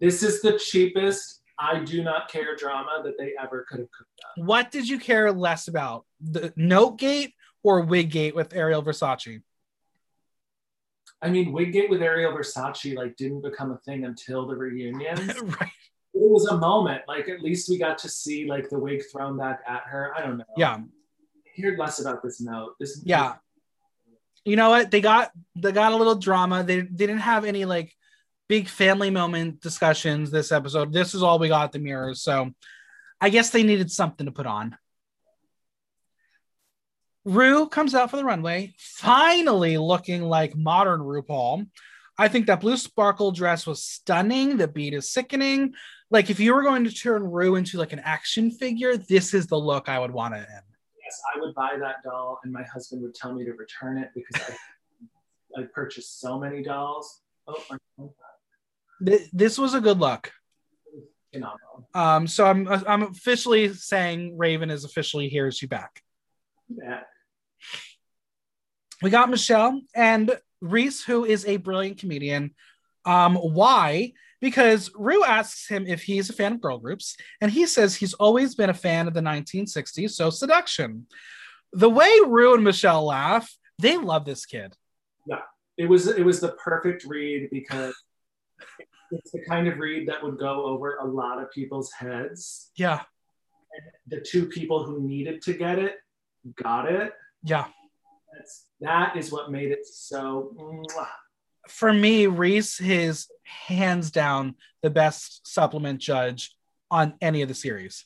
This is the cheapest I do not care drama that they ever could have cooked up. What did you care less about, the Note Gate or Wig Gate with Ariel Versace? I mean, Wiggate with Ariel Versace like didn't become a thing until the reunion. right. it was a moment. Like at least we got to see like the wig thrown back at her. I don't know. Yeah, I heard less about this note. This yeah. You know what? They got they got a little drama. They, they didn't have any like big family moment discussions this episode. This is all we got the mirrors. So I guess they needed something to put on. Rue comes out for the runway, finally looking like modern RuPaul. I think that blue sparkle dress was stunning. The beat is sickening. Like if you were going to turn Rue into like an action figure, this is the look I would want it in. Yes, I would buy that doll, and my husband would tell me to return it because I, I purchased so many dolls. Oh. Th- This was a good look. phenomenal. Um, so I'm I'm officially saying Raven is officially here. She back? Yeah. We got Michelle and Rhys, who is a brilliant comedian. Um, why? Because Rue asks him if he's a fan of girl groups, and he says he's always been a fan of the 1960s, so seduction. The way Rue and Michelle laugh, they love this kid. Yeah, it was it was the perfect read because it's the kind of read that would go over a lot of people's heads. Yeah, The two people who needed to get it got it. yeah. That's, that is what made it so. mwah. For me, Rhys is hands down the best supplement judge on any of the series.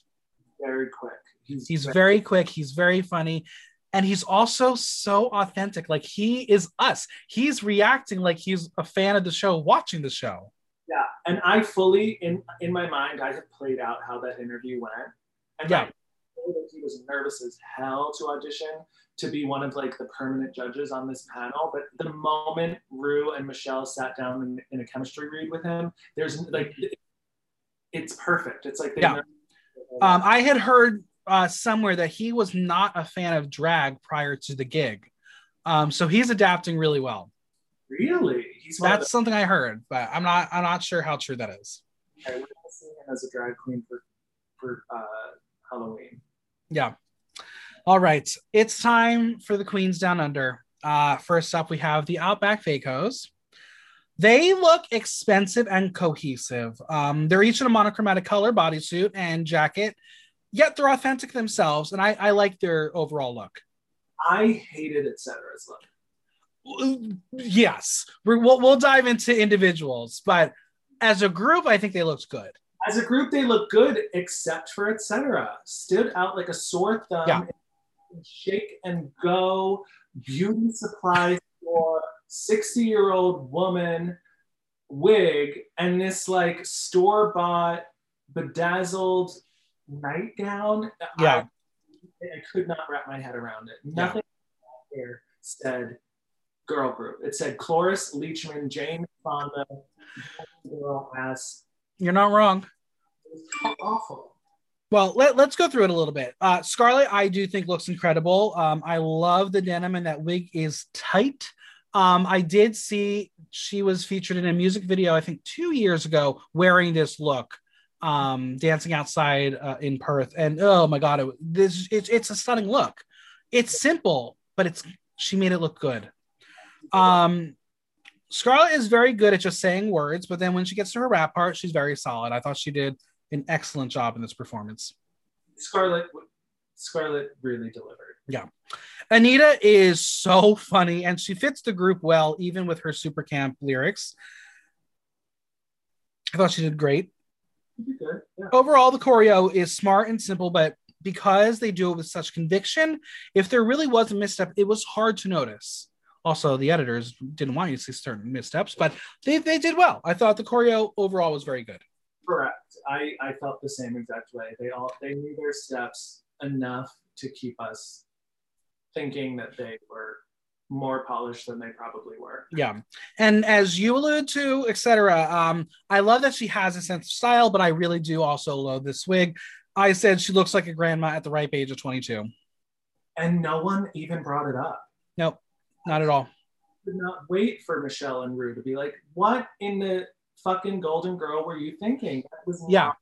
Very quick. He's very quick. He's very funny. And he's also so authentic. Like he is us. He's reacting like he's a fan of the show, watching the show. Yeah, and I fully in in my mind I have played out how that interview went, and Yeah. he was nervous as hell to audition to be one of like the permanent judges on this panel. But the moment Rue and Michelle sat down in, in a chemistry read with him, there's like it's perfect. It's like they Yeah. Um, I had heard uh, somewhere that he was not a fan of drag prior to the gig. Um, so he's adapting really well. really he's That's something I heard, but I'm not I'm not sure how true that is. the, we're him as a drag queen for for uh, Halloween. Yeah. All right. It's time for the Queens Down Under. Uh, first up, we have the Outback Fakos. They look expensive and cohesive. Um, they're each in a monochromatic color bodysuit and jacket, yet they're authentic themselves, and I, I like their overall look. I hated Etc's look. Yes, We're, we'll we'll dive into individuals, but as a group, I think they looked good. As a group, they look good, except for etc. Stood out like a sore thumb. Yeah. Shake and go, beauty supplies for 60 year old woman wig, and this like store bought bedazzled nightgown. Yeah. I, I could not wrap my head around it. Nothing here said girl group. It said Cloris Leachman, Jane Fonda, girl ass. You're not wrong. Awful. Well, let, let's go through it a little bit. Uh, Scarlet, I do think looks incredible. Um, I love the denim and that wig is tight. Um, I did see she was featured in a music video, I think two years ago, wearing this look, um, dancing outside uh, in Perth. And oh my God, it, this it's, it's a stunning look. It's simple, but it's she made it look good. Um, Scarlet is very good at just saying words, but then when she gets to her rap part, she's very solid. I thought she did an excellent job in this performance. Scarlet, Scarlet really delivered. Yeah, Anita is so funny and she fits the group well, even with her super camp lyrics. I thought she did great. You did good. Yeah. Overall, the choreo is smart and simple, but because they do it with such conviction, if there really was a misstep, it was hard to notice. Also, the editors didn't want you to see certain missteps, but they, they did well. I thought the choreo overall was very good. Correct. I, I felt the same exact way. They all they knew their steps enough to keep us thinking that they were more polished than they probably were. Yeah. And as you allude to, etc., um, I love that she has a sense of style, but I really do also love this wig. I said she looks like a grandma at the ripe age of 22. And no one even brought it up. Nope, not at all. Did not wait for Michelle and Rue to be like, "What in the fucking Golden Girl were you thinking? That was Yeah.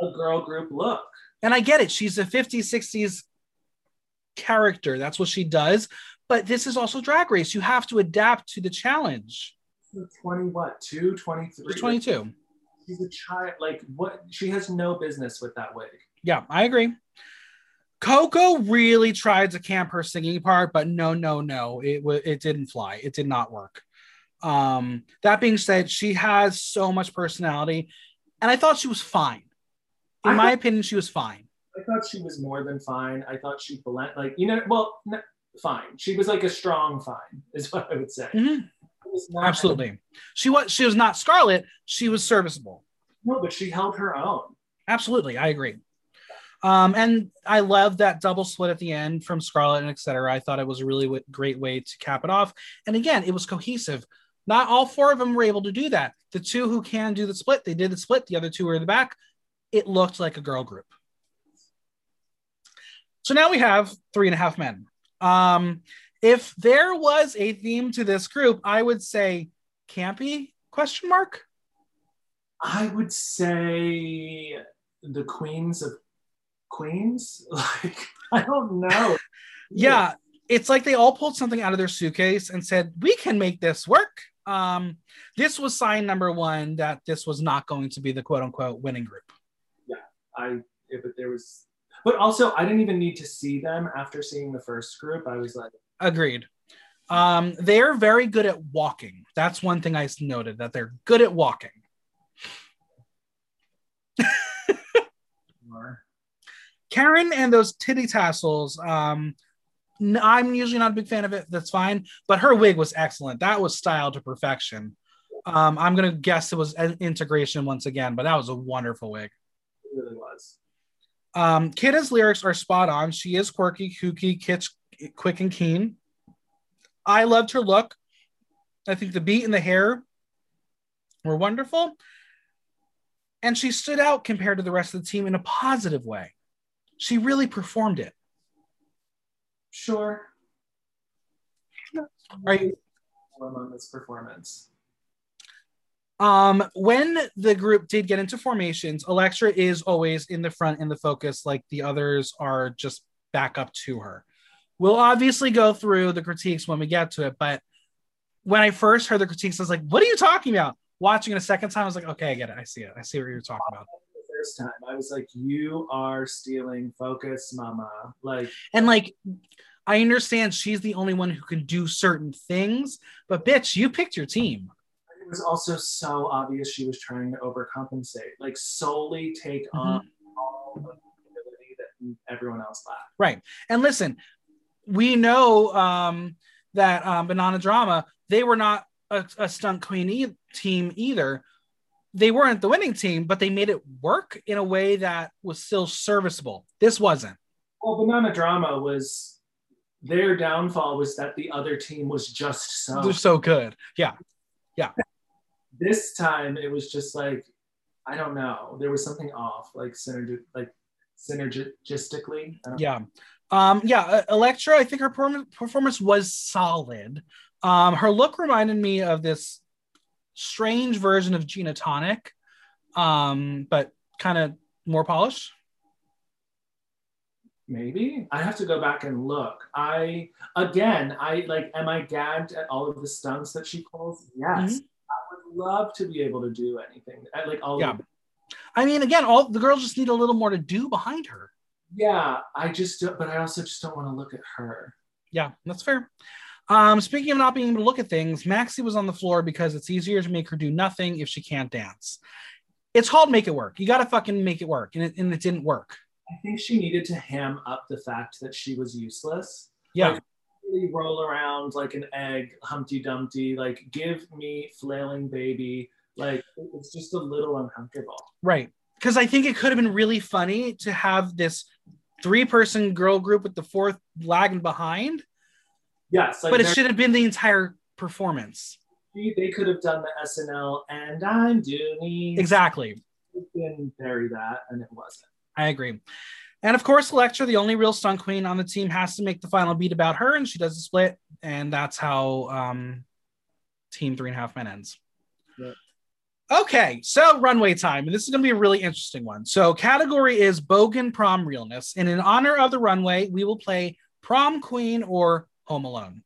a girl group look." And I get it. She's a 50s, 60s character. That's what she does. But this is also drag race. You have to adapt to the challenge. Twenty what? 2, 23? 22. She's a child. Like what? She has no business with that wig. Yeah, I agree. Coco really tried to camp her singing part, but no, no, no, it wa it didn't fly. It did not work. Um, that being said, she has so much personality, and I thought she was fine. In I my thought- opinion, she was fine. I thought she was more than fine. I thought she blend like you know. Well, fine. She was like a strong fine, is what I would say. Mhm. Not- Absolutely, she was. She was not Scarlet. She was serviceable. No, but she held her own. Absolutely, I agree. Um, and I love that double split at the end from Scarlet and etc. I thought it was a really w- great way to cap it off. And again, it was cohesive. Not all four of them were able to do that. The two who can do the split, they did the split. The other two were in the back. It looked like a girl group. So now we have three and a half men. Um, if there was a theme to this group, I would say campy question mark. I would say the queens of queens. Like I don't know. yeah it's like they all pulled something out of their suitcase and said we can make this work um this was sign number one that this was not going to be the quote unquote winning group Yeah, I if it, there was, but also I didn't even need to see them after seeing the first group. I was like, agreed. Um they're very good at walking. That's one thing i noted that they're good at walking. Karen and those titty tassels um i'm usually not a big fan of it. That's fine. But her wig was excellent. That was styled to perfection. Um i'm gonna guess it was an integration once again but that was a wonderful wig. It really was. Um, Kita's lyrics are spot on. She is quirky, kooky, kitsch, quick, and keen. I loved her look. I think the beat and the hair were wonderful. And she stood out compared to the rest of the team in a positive way. She really performed it. Sure. Are you, on this performance? Um, when the group did get into formations, Elektra is always in the front in the focus, like the others are just back up to her. We'll obviously go through the critiques when we get to it, but when I first heard the critiques, I was like, what are you talking about? Watching it a second time, I was like, okay, I get it. I see it. I see what you're talking about. The first time, I was like, you are stealing focus, mama. Like, And like, I understand she's the only one who can do certain things, but bitch, you picked your team. It was also so obvious she was trying to overcompensate, like solely take Mm-hmm. on all of the ability that everyone else lacked. Right. And listen, we know um, that um, Banana Drama, they were not a, a stunt queen e- team either. They weren't the winning team, but they made it work in a way that was still serviceable. This wasn't. Well, Banana Drama was their downfall was that the other team was just so. They're so good. Yeah. Yeah. This time it was just like, I don't know, there was something off, like synergy, like synergistically. Yeah. Um, yeah. Electra, I think her perform- performance was solid. Um, her look reminded me of this strange version of Gina Tonic, um, but kind of more polished. Maybe I have to go back and look. I again, I like. Am I gagged at all of the stunts that she pulls? Yes. Would love to be able to do anything. I, like all. Yeah. I mean, again, all the girls just need a little more to do behind her. yeah. I just. Don't, but I also just don't want to look at her. Yeah, that's fair. Um, speaking of not being able to look at things, Maxi was on the floor because it's easier to make her do nothing if she can't dance. It's called make it work. You got to fucking make it work, and it, and it didn't work. I think she needed to ham up the fact that she was useless. Yeah, Like, roll around like an egg, Humpty Dumpty. Like, give me flailing baby. Like, it's just a little uncomfortable. right. Because I think it could have been really funny to have this three-person girl group with the fourth lagging behind, Yes, like but it should have been the entire performance. they could have done the SNL and I'm doing Exactly. Been bury that, and it wasn't. I agree. And of course, Electra, the only real stunt queen on the team, has to make the final beat about her, and she does a split, and that's how um, Team Three and a Half Men ends. Okay, so runway time, and this is going to be a really interesting one. So, category is Bogan Prom Realness, and in honor of the runway, we will play Prom Queen or Home Alone.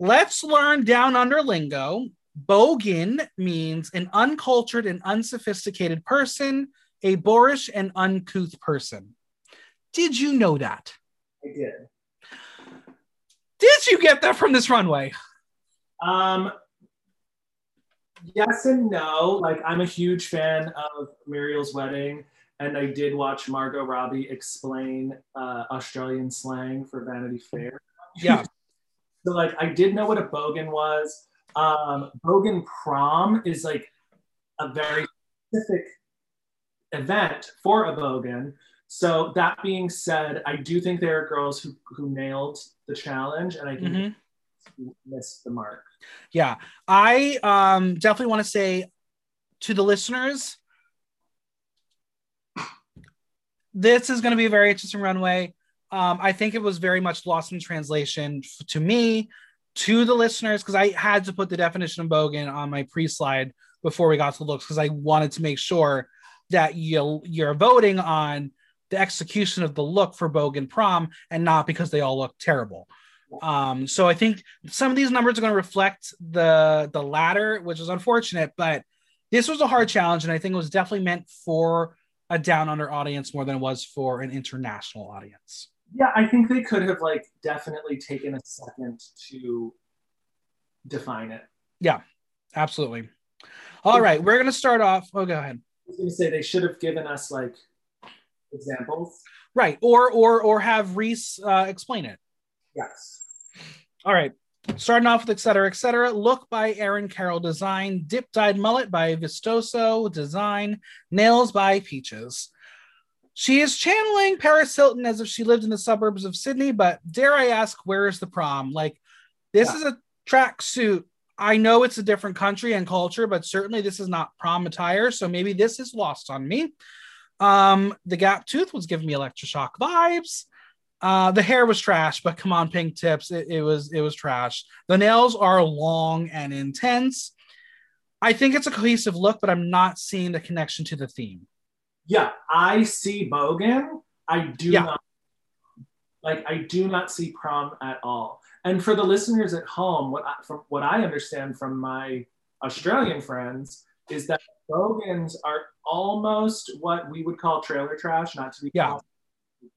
Let's learn down under lingo. Bogan means an uncultured and unsophisticated person a boorish and uncouth person. Did you know that? I did. Did you get that from this runway? Um, yes and no. Like, I'm a huge fan of Muriel's Wedding, and I did watch Margot Robbie explain uh, Australian slang for Vanity Fair. Yeah. So, like, I did know what a bogan was. Um, bogan prom is like a very specific event for a bogan. So that being said, I do think there are girls who who nailed the challenge, and I think Mhm. missed the mark. Yeah. I um, definitely want to say to the listeners, this is going to be a very interesting runway. Um, I think it was very much lost in translation f- to me, to the listeners, because I had to put the definition of bogan on my pre slide before we got to the looks, because I wanted to make sure that you you're voting on the execution of the look for bogan prom and not because they all look terrible. Um, so I think some of these numbers are going to reflect the the latter, which is unfortunate, but this was a hard challenge, and I think it was definitely meant for a down under audience more than it was for an international audience. Yeah, I think they could have like definitely taken a second to define it. Yeah, absolutely. All right, we're gonna start off. Oh, go ahead. Was gonna say they should have given us like examples. Right, or or or have Rhys uh, explain it. Yes. All right. Starting off with et cetera, et cetera. Look by Aaron Carroll Design. Dip dyed mullet by Vistoso Design. Nails by Peaches. She is channeling Paris Hilton as if she lived in the suburbs of Sydney, but dare I ask, where is the prom? Like, this Yeah. is a tracksuit. I know it's a different country and culture, but certainly this is not prom attire. So maybe this is lost on me. Um, the gap tooth was giving me electroshock vibes. Uh, the hair was trash, but come on, pink tips. It, it was it was trash. The nails are long and intense. I think it's a cohesive look, but I'm not seeing the connection to the theme. Yeah, I see Bogan. I do Yeah. not like I do not see prom at all. And for the listeners at home, what I, from what I understand from my Australian friends is that bogans are almost what we would call trailer trash. Not to be Yeah.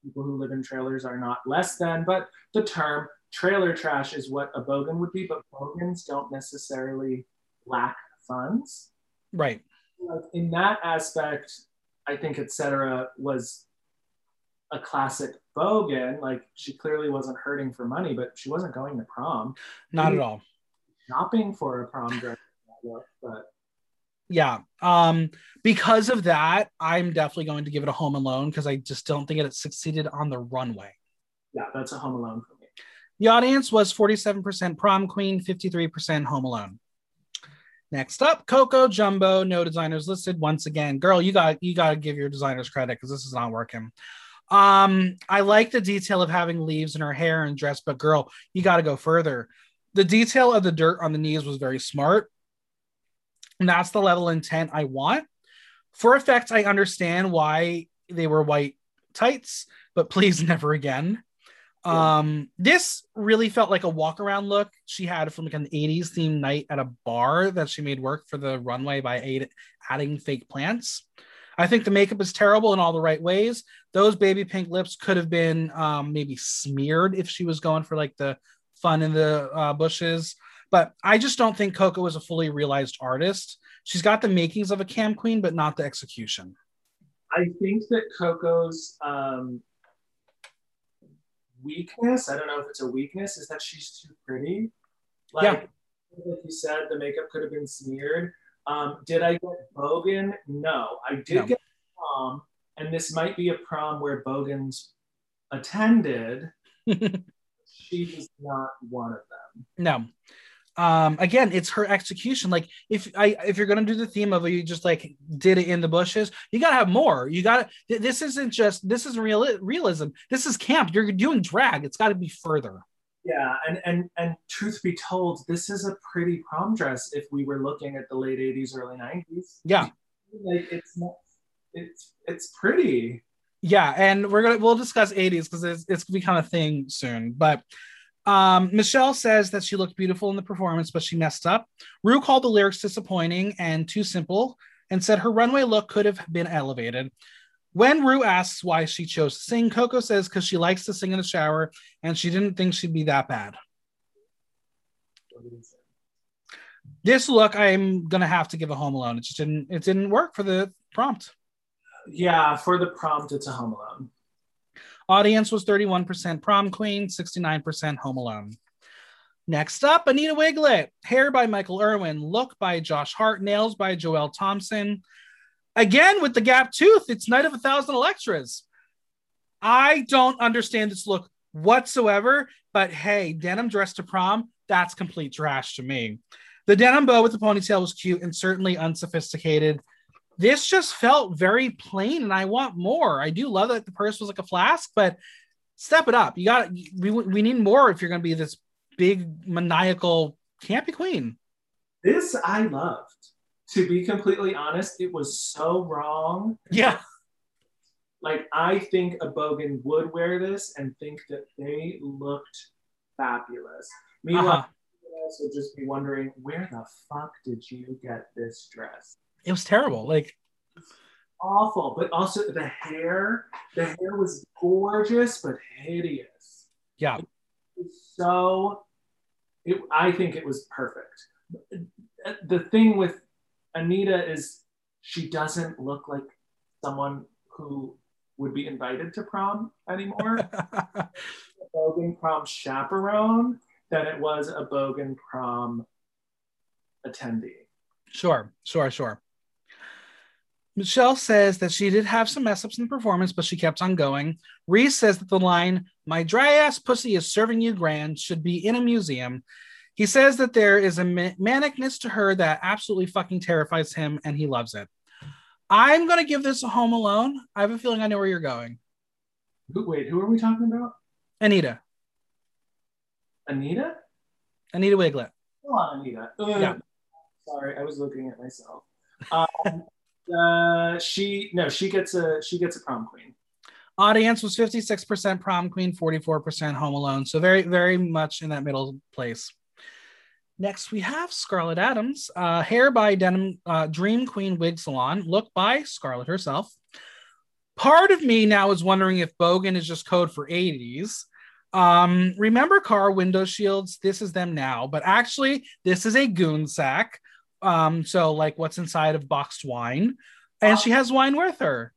people who live in trailers are not less than, but the term trailer trash is what a bogan would be. But bogans don't necessarily lack funds Right. in that aspect, I think etc. was a classic bogan. Like she clearly wasn't hurting for money, but she wasn't going to prom. Not at all. Shopping for a prom dress, but Yeah. Um, because of that, I'm definitely going to give it a home alone because I just don't think it succeeded on the runway. yeah, that's a home alone for me. The audience was 47% prom queen, 53% home alone. Next up, Coco Jumbo, no designers listed. Once again, girl, you got you got to give your designers credit because this is not working. Um, I like the detail of having leaves in her hair and dress, but girl, you got to go further. The detail of the dirt on the knees was very smart, and that's the level of intent I want. For effect, I understand why they were white tights, but please never again. Yeah. Um, this really felt like a walk around look she had from like an 80s themed night at a bar that she made work for the runway by aid- adding fake plants. I think the makeup is terrible in all the right ways. Those baby pink lips could have been um, maybe smeared if she was going for like the fun in the uh, bushes. But I just don't think Coco is a fully realized artist. She's got the makings of a cam queen, but not the execution. I think that Coco's um, weakness, I don't know if it's a weakness, is that she's too pretty. Like, Yeah. like you said, the makeup could have been smeared. Um, did I get Bogan? No. I did No. get prom, and this might be a prom where Bogans attended. she was not one of them. No. Um, again, it's her execution. Like if I if you're gonna do the theme of you just like did it in the bushes, you gotta have more. You gotta th- this isn't just this isn't real realism. This is camp. You're doing drag. It's gotta be further. Yeah, and and and truth be told, this is a pretty prom dress if we were looking at the late 80s, early 90s. Yeah. Like it's not it's it's pretty. Yeah, and we're gonna we'll discuss 80s because it's it's gonna become a thing soon. But um, Michelle says that she looked beautiful in the performance, but she messed up. Rue called the lyrics disappointing and too simple, and said her runway look could have been elevated. When Rue asks why she chose to sing, Coco says because she likes to sing in the shower and she didn't think she'd be that bad. This look, I'm gonna have to give a Home Alone. It just didn't it didn't work for the prompt. Yeah, for the prompt, it's a home alone. Audience was 31% prom queen, 69% home alone. Next up, Anita Wigl'it. Hair by Michael Irwin. Look by Josh Hart. Nails by Joelle Thompson. Again, with the gap tooth, it's Night of a Thousand Electras. I don't understand this look whatsoever, but hey, denim dress to prom, that's complete trash to me. The denim bow with the ponytail was cute and certainly unsophisticated this just felt very plain and I want more. I do love that the purse was like a flask, but step it up. You got we we need more if you're going to be this big maniacal campy queen. This I loved. To be completely honest, it was so wrong. Yeah. Like I think a bogan would wear this and think that they looked fabulous. Meanwhile, Uh-huh. would just be wondering where the fuck did you get this dress? It was terrible. Like Awful, but also the hair. The hair was gorgeous but hideous. yeah. So. It, I think it was perfect. The thing with Anita is she doesn't look like someone who would be invited to prom anymore. a Bogan prom chaperone than it was a Bogan prom attendee. Sure, sure, sure. Michelle says that she did have some mess ups in the performance, but she kept on going. Rhys says that the line, My dry ass pussy is serving you grand, should be in a museum. He says that there is a manicness to her that absolutely fucking terrifies him and he loves it. I'm going to give this a home alone. I have a feeling I know where you're going. Wait, who are we talking about? Anita. Anita? Anita Wigl'it. Come on, Anita. Ugh. Yeah. Sorry, I was looking at myself. Um, uh, she no, she gets a she gets a prom queen. Audience was 56% prom queen, 44% home alone. So very, very much in that middle place. Next, we have Scarlet Adams, uh, hair by Denim uh, Dream Queen Wig Salon, look by Scarlet herself. Part of me now is wondering if Bogan is just code for 80s. Um, remember car window shields? This is them now, but actually, this is a goon sack. Um, so like what's inside of boxed wine, and she has wine with her.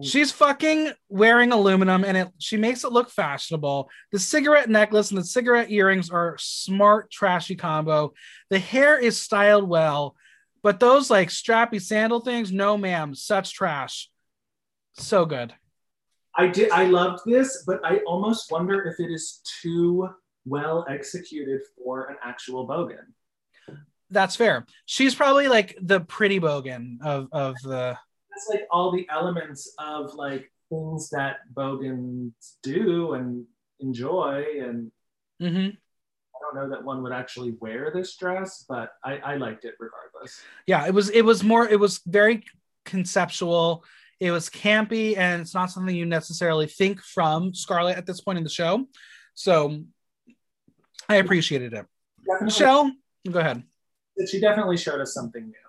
She's fucking wearing aluminum and it she makes it look fashionable. The cigarette necklace and the cigarette earrings are smart, trashy combo. The hair is styled well, but those like strappy sandal things, no ma'am, such trash. So good. I did I loved this, but I almost wonder if it is too well executed for an actual bogan. That's fair. She's probably like the pretty bogan of of the That's like all the elements of like things that bogans do and enjoy and Mhm. I don't know that one would actually wear this dress, but I, I liked it regardless. yeah it was it was more it was very conceptual it was campy and it's not something you necessarily think from scarlet at this point in the show so i appreciated it Definitely, michelle go ahead she definitely showed us something new.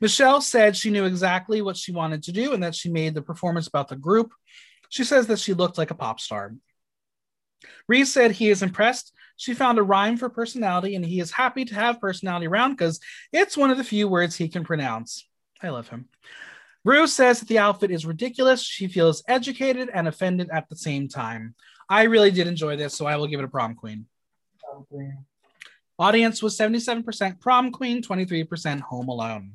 Michelle said she knew exactly what she wanted to do and that she made the performance about the group she says that she looked like a pop star Rhys said he is impressed. She found a rhyme for personality and he is happy to have personality around because it's one of the few words he can pronounce. I love him. Rue says that the outfit is ridiculous. She feels educated and offended at the same time. I really did enjoy this, so I will give it a prom queen. Something. Audience was 77% prom queen, 23% home alone.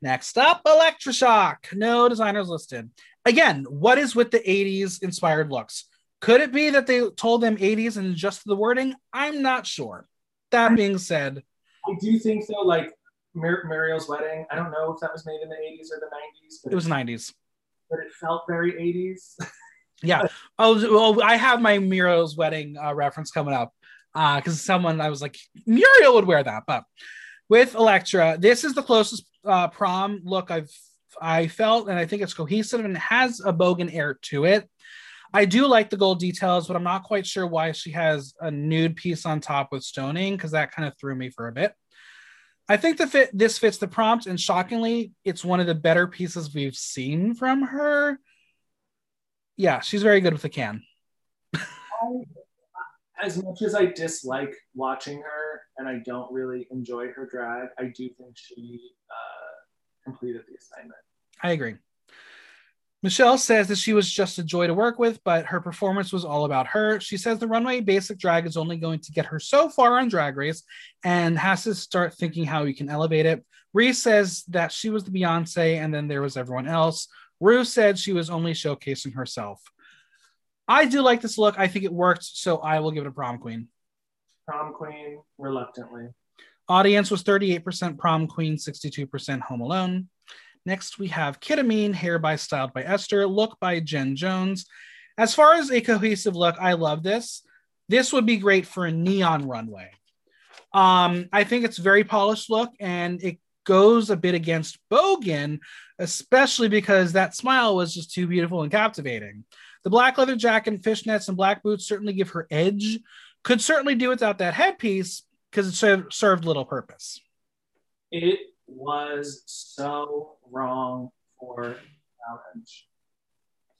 Next up, Elektra Shock. No designers listed. Again, what is with the 80s inspired looks? Could it be that they told them 80s and adjusted the wording? I'm not sure. That being said, I do think though, like Mar- Muriel's wedding. I don't know if that was made in the 80s or the 90s, but it was 90s. but it felt very 80s. Yeah. Oh, well, I have my Muriel's wedding uh, reference coming up because someone I was like, Muriel would wear that. But with Electra, this is the closest uh, prom look I've I felt, and I think it's cohesive and it has a bogan air to it. I do like the gold details, but I'm not quite sure why she has a nude piece on top with stoning because that kind of threw me for a bit. I think the fit this fits the prompt, and shockingly, it's one of the better pieces we've seen from her. Yeah, she's very good with the can. As much as I dislike watching her and I don't really enjoy her drag, I do think she uh, completed the assignment. I agree. Michelle says that she was just a joy to work with, but her performance was all about her. She says the runway basic drag is only going to get her so far on Drag Race and has to start thinking how you can elevate it. Rhys says that she was the Beyonce and then there was everyone else. Rue said she was only showcasing herself. I do like this look. I think it worked, so I will give it a prom queen. Prom queen, reluctantly. Audience was 38% prom queen, 62% home alone. Next, we have Kita Mean, hair by Styled by Esther, look by Jen Jones. As far as a cohesive look, I love this. This would be great for a neon runway. Um, I think it's very polished look and it goes a bit against Bogan, especially because that smile was just too beautiful and captivating. The black leather jacket and fishnets and black boots certainly give her edge. Could certainly do without that headpiece because it served, served little purpose. It was so wrong for the challenge.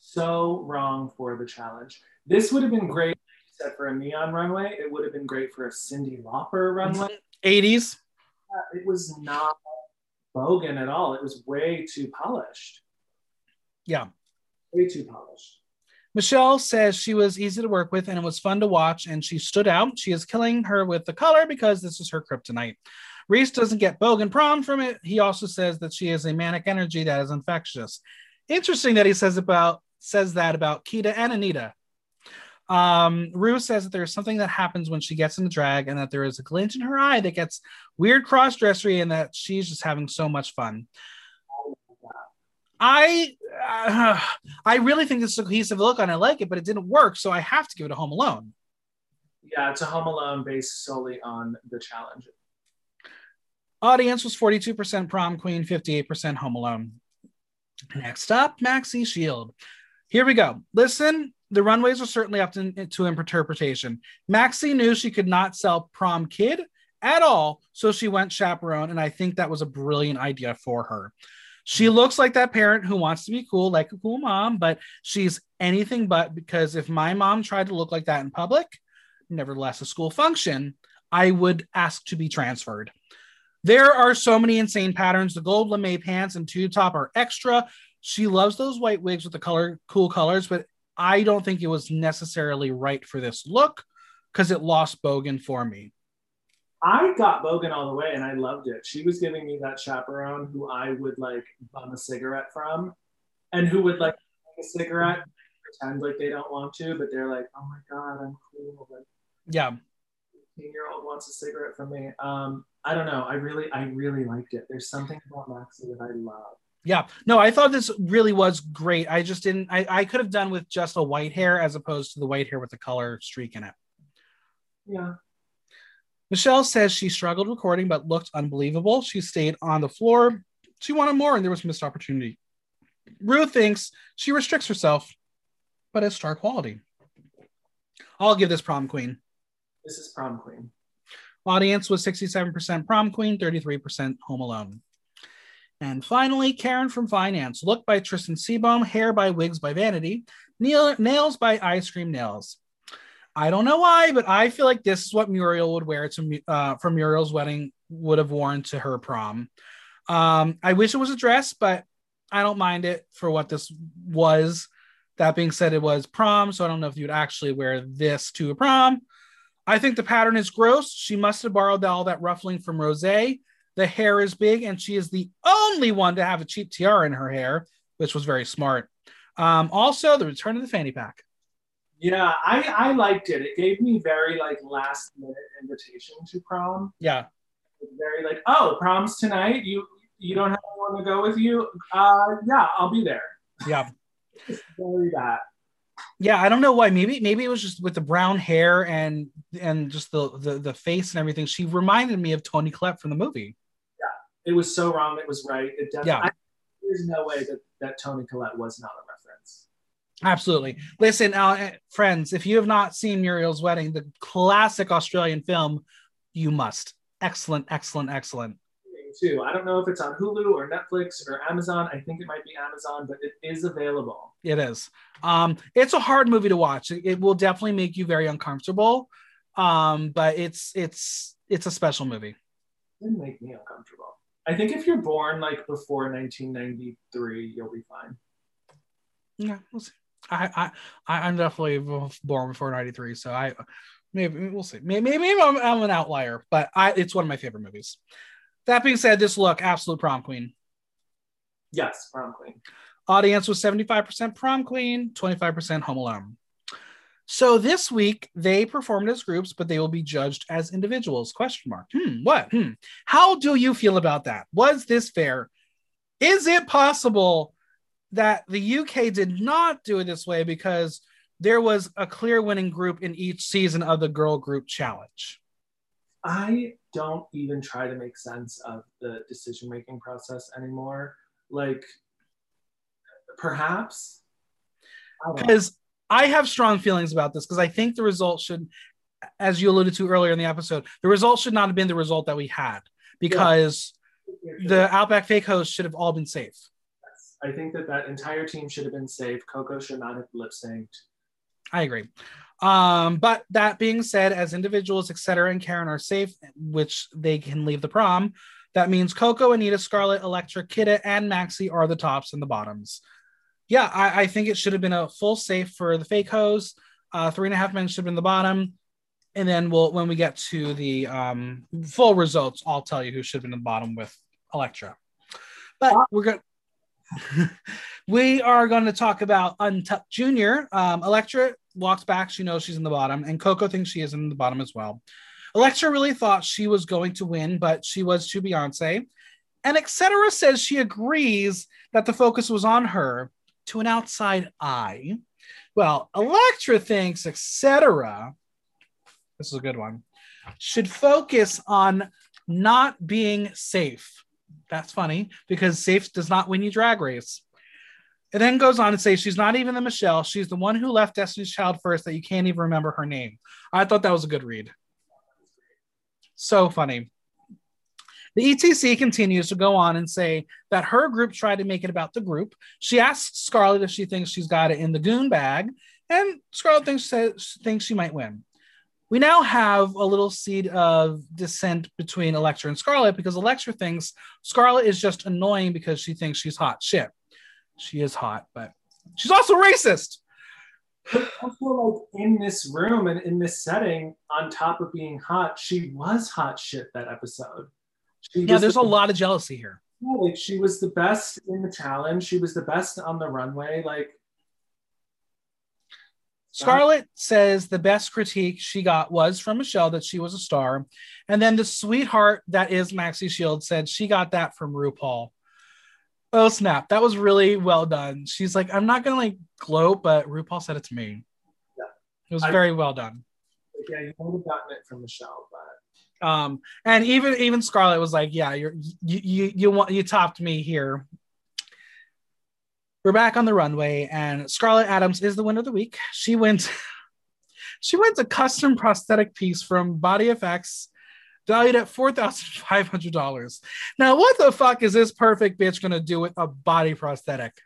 So wrong for the challenge. This would have been great, said, for a neon runway. It would have been great for a Cyndi Lauper runway. 80s. Uh, it was not bogan at all. It was way too polished. Yeah. Way too polished. Michelle says she was easy to work with and it was fun to watch and she stood out. She is killing her with the color because this is her kryptonite. Rhys doesn't get Bogan prom from it. He also says that she has a manic energy that is infectious. Interesting that he says about says that about Kita and Anita. Um, Rue says that there's something that happens when she gets into drag and that there is a glint in her eye that gets weird cross dressery and that she's just having so much fun. I uh, I really think this is a cohesive look and I like it, but it didn't work, so I have to give it a Home Alone. Yeah, it's a Home Alone based solely on the challenge. Audience was 42% Prom Queen, 58% Home Alone. Next up, Maxi Shield. Here we go. Listen, the runways are certainly up to, to interpretation. Maxi knew she could not sell Prom Kid at all, so she went chaperone, and I think that was a brilliant idea for her. She hmm. looks like that parent who wants to be cool, like a cool mom, but she's anything but because if my mom tried to look like that in public, nevertheless a school function, I would ask to be transferred. There are so many insane patterns. The gold lame pants and tube top are extra. She loves those white wigs with the color, cool colors, but I don't think it was necessarily right for this look because it lost Bogan for me. I got Bogan all the way and I loved it. She was giving me that chaperone who I would like bum a cigarette from and who would like a cigarette pretend like they don't want to, but they're like, oh my God, I'm cool. Like, yeah. 18 year old wants a cigarette from me. Um, I don't know. I really, I really liked it. There's something about Maxi that I love. Yeah, no, I thought this really was great. I just didn't, I, I could have done with just a white hair as opposed to the white hair with the color streak in it. Yeah. Michelle says she struggled recording but looked unbelievable. She stayed on the floor. She wanted more and there was missed opportunity. Ruth thinks she restricts herself, but has star quality. I'll give this prom queen. This is prom queen. Audience was 67% prom queen, 33% home alone. And finally, Karen from Finance. Look by Tristan Seabohm, hair by Wigs by Vanity, nails by Ice Cream Nails. I don't know why, but I feel like this is what Muriel would wear to uh, for Muriel's wedding would have worn to her prom. Um, I wish it was a dress, but I don't mind it for what this was. That being said, it was prom, so I don't know if you would actually wear this to a prom. I think the pattern is gross. She must have borrowed all that ruffling from Rose. The hair is big, and she is the only one to have a cheap tiara in her hair, which was very smart. Um, also, the return of the fanny pack. Yeah, I, I liked it. It gave me very like last minute invitation to prom. Yeah. Very like, oh, prom's tonight. You you don't have anyone to go with you. Uh yeah, I'll be there. Yeah. very that. Yeah, I don't know why. Maybe maybe it was just with the brown hair and and just the the, the face and everything. She reminded me of Toni Collette from the movie. It was so wrong. It was right. It definitely. Yeah. I, there's no way that that Toni Collette was not a reference. Absolutely. Listen, uh, friends, if you have not seen Muriel's Wedding, the classic Australian film, you must. Excellent, excellent, excellent. Too. I don't know if it's on Hulu or Netflix or Amazon. I think it might be Amazon, but it is available. It is. Um, it's a hard movie to watch. It, it will definitely make you very uncomfortable. Um, but it's it's it's a special movie. It didn't make me uncomfortable. I think if you're born like before 1993, you'll be fine. Yeah, we'll see. I I I'm definitely born before '93, so I maybe we'll see. Maybe, maybe I'm, I'm an outlier, but I it's one of my favorite movies. That being said, this look absolute prom queen. Yes, prom queen. Audience was 75% prom queen, 25% home alone. So this week they performed as groups, but they will be judged as individuals. Question mark. Hmm. What? Hmm. How do you feel about that? Was this fair? Is it possible that the UK did not do it this way because there was a clear winning group in each season of the girl group challenge? I don't even try to make sense of the decision making process anymore. Like, perhaps. Because I have strong feelings about this because I think the result should, as you alluded to earlier in the episode, the result should not have been the result that we had because yeah. the Outback fake hosts should have all been safe. Yes. I think that that entire team should have been safe. Coco should not have lip synced. I agree. Um, but that being said, as individuals, etc., and Karen are safe, which they can leave the prom. That means Coco, Anita, Scarlet, Elektra, Kita, and Maxi are the tops and the bottoms. Yeah, I, I think it should have been a full safe for the fake hose. Uh, three and a half men should have been the bottom. and then we'll when we get to the um, full results, I'll tell you who should have been in the bottom with Elektra. But we're going we are going to talk about Untucked Junior. Um, Elektra walks back; she knows she's in the bottom, and Coco thinks she is in the bottom as well. Elektra really thought she was going to win, but she was to Beyonce. And etc. says she agrees that the focus was on her to an outside eye. Well, Elektra thinks etc. This is a good one. Should focus on not being safe. That's funny because safe does not win you drag race. It then goes on to say she's not even the Michelle. She's the one who left Destiny's Child first that you can't even remember her name. I thought that was a good read. So funny. The ETC continues to go on and say that her group tried to make it about the group. She asks Scarlet if she thinks she's got it in the goon bag, and Scarlet thinks, thinks she might win. We now have a little seed of dissent between Elektra and Scarlet because Elektra thinks Scarlet is just annoying because she thinks she's hot shit. She is hot, but she's also racist. But also, like in this room and in this setting, on top of being hot, she was hot shit that episode. She yeah, there's the, a lot of jealousy here. Yeah, like she was the best in the challenge. She was the best on the runway. Like Scarlet says the best critique she got was from Michelle that she was a star. And then the sweetheart that is Maxi Shield said she got that from RuPaul. Oh snap. That was really well done. She's like, I'm not gonna like gloat, but RuPaul said it to me. Yeah. It was I, very well done. Yeah, you would have gotten it from Michelle, but um, and even even Scarlet was like, "Yeah, you're you you you want you topped me here." We're back on the runway, and Scarlet Adams is the winner of the week. She wins. she wins a custom prosthetic piece from Body FX valued at $4,500. Now, what the fuck is this perfect bitch going to do with a body prosthetic?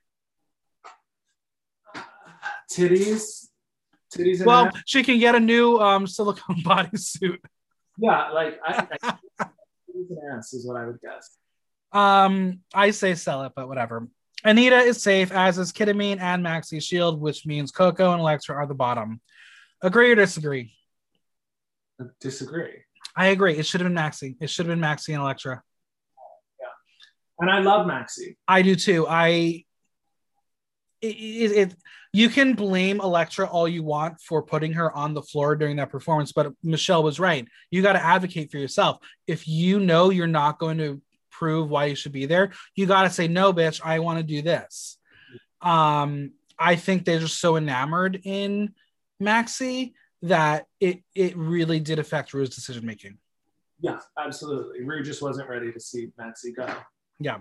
Titties. Titties. well, she can get a new um, silicone bodysuit. Yeah, like I, I, an ass is what I would guess. Um, I say sell it, but whatever. Anita is safe, as is Kita and Maxi Shield, which means Coco and Elektra are the bottom. Agree or disagree? Disagree. I agree. It should have been Maxi. It should have been Maxi and Elektra. Yeah, and I love Maxi. I do too. I it, it, it, you can blame Elektra all you want for putting her on the floor during that performance, but Michelle was right. You got to advocate for yourself. If you know you're not going to prove why you should be there, you got to say, no, bitch, I want to do this. Um, I think they're just so enamored in Maxi that it it really did affect Ru's decision making. Yeah, absolutely. Rue just wasn't ready to see Maxi go. Yeah,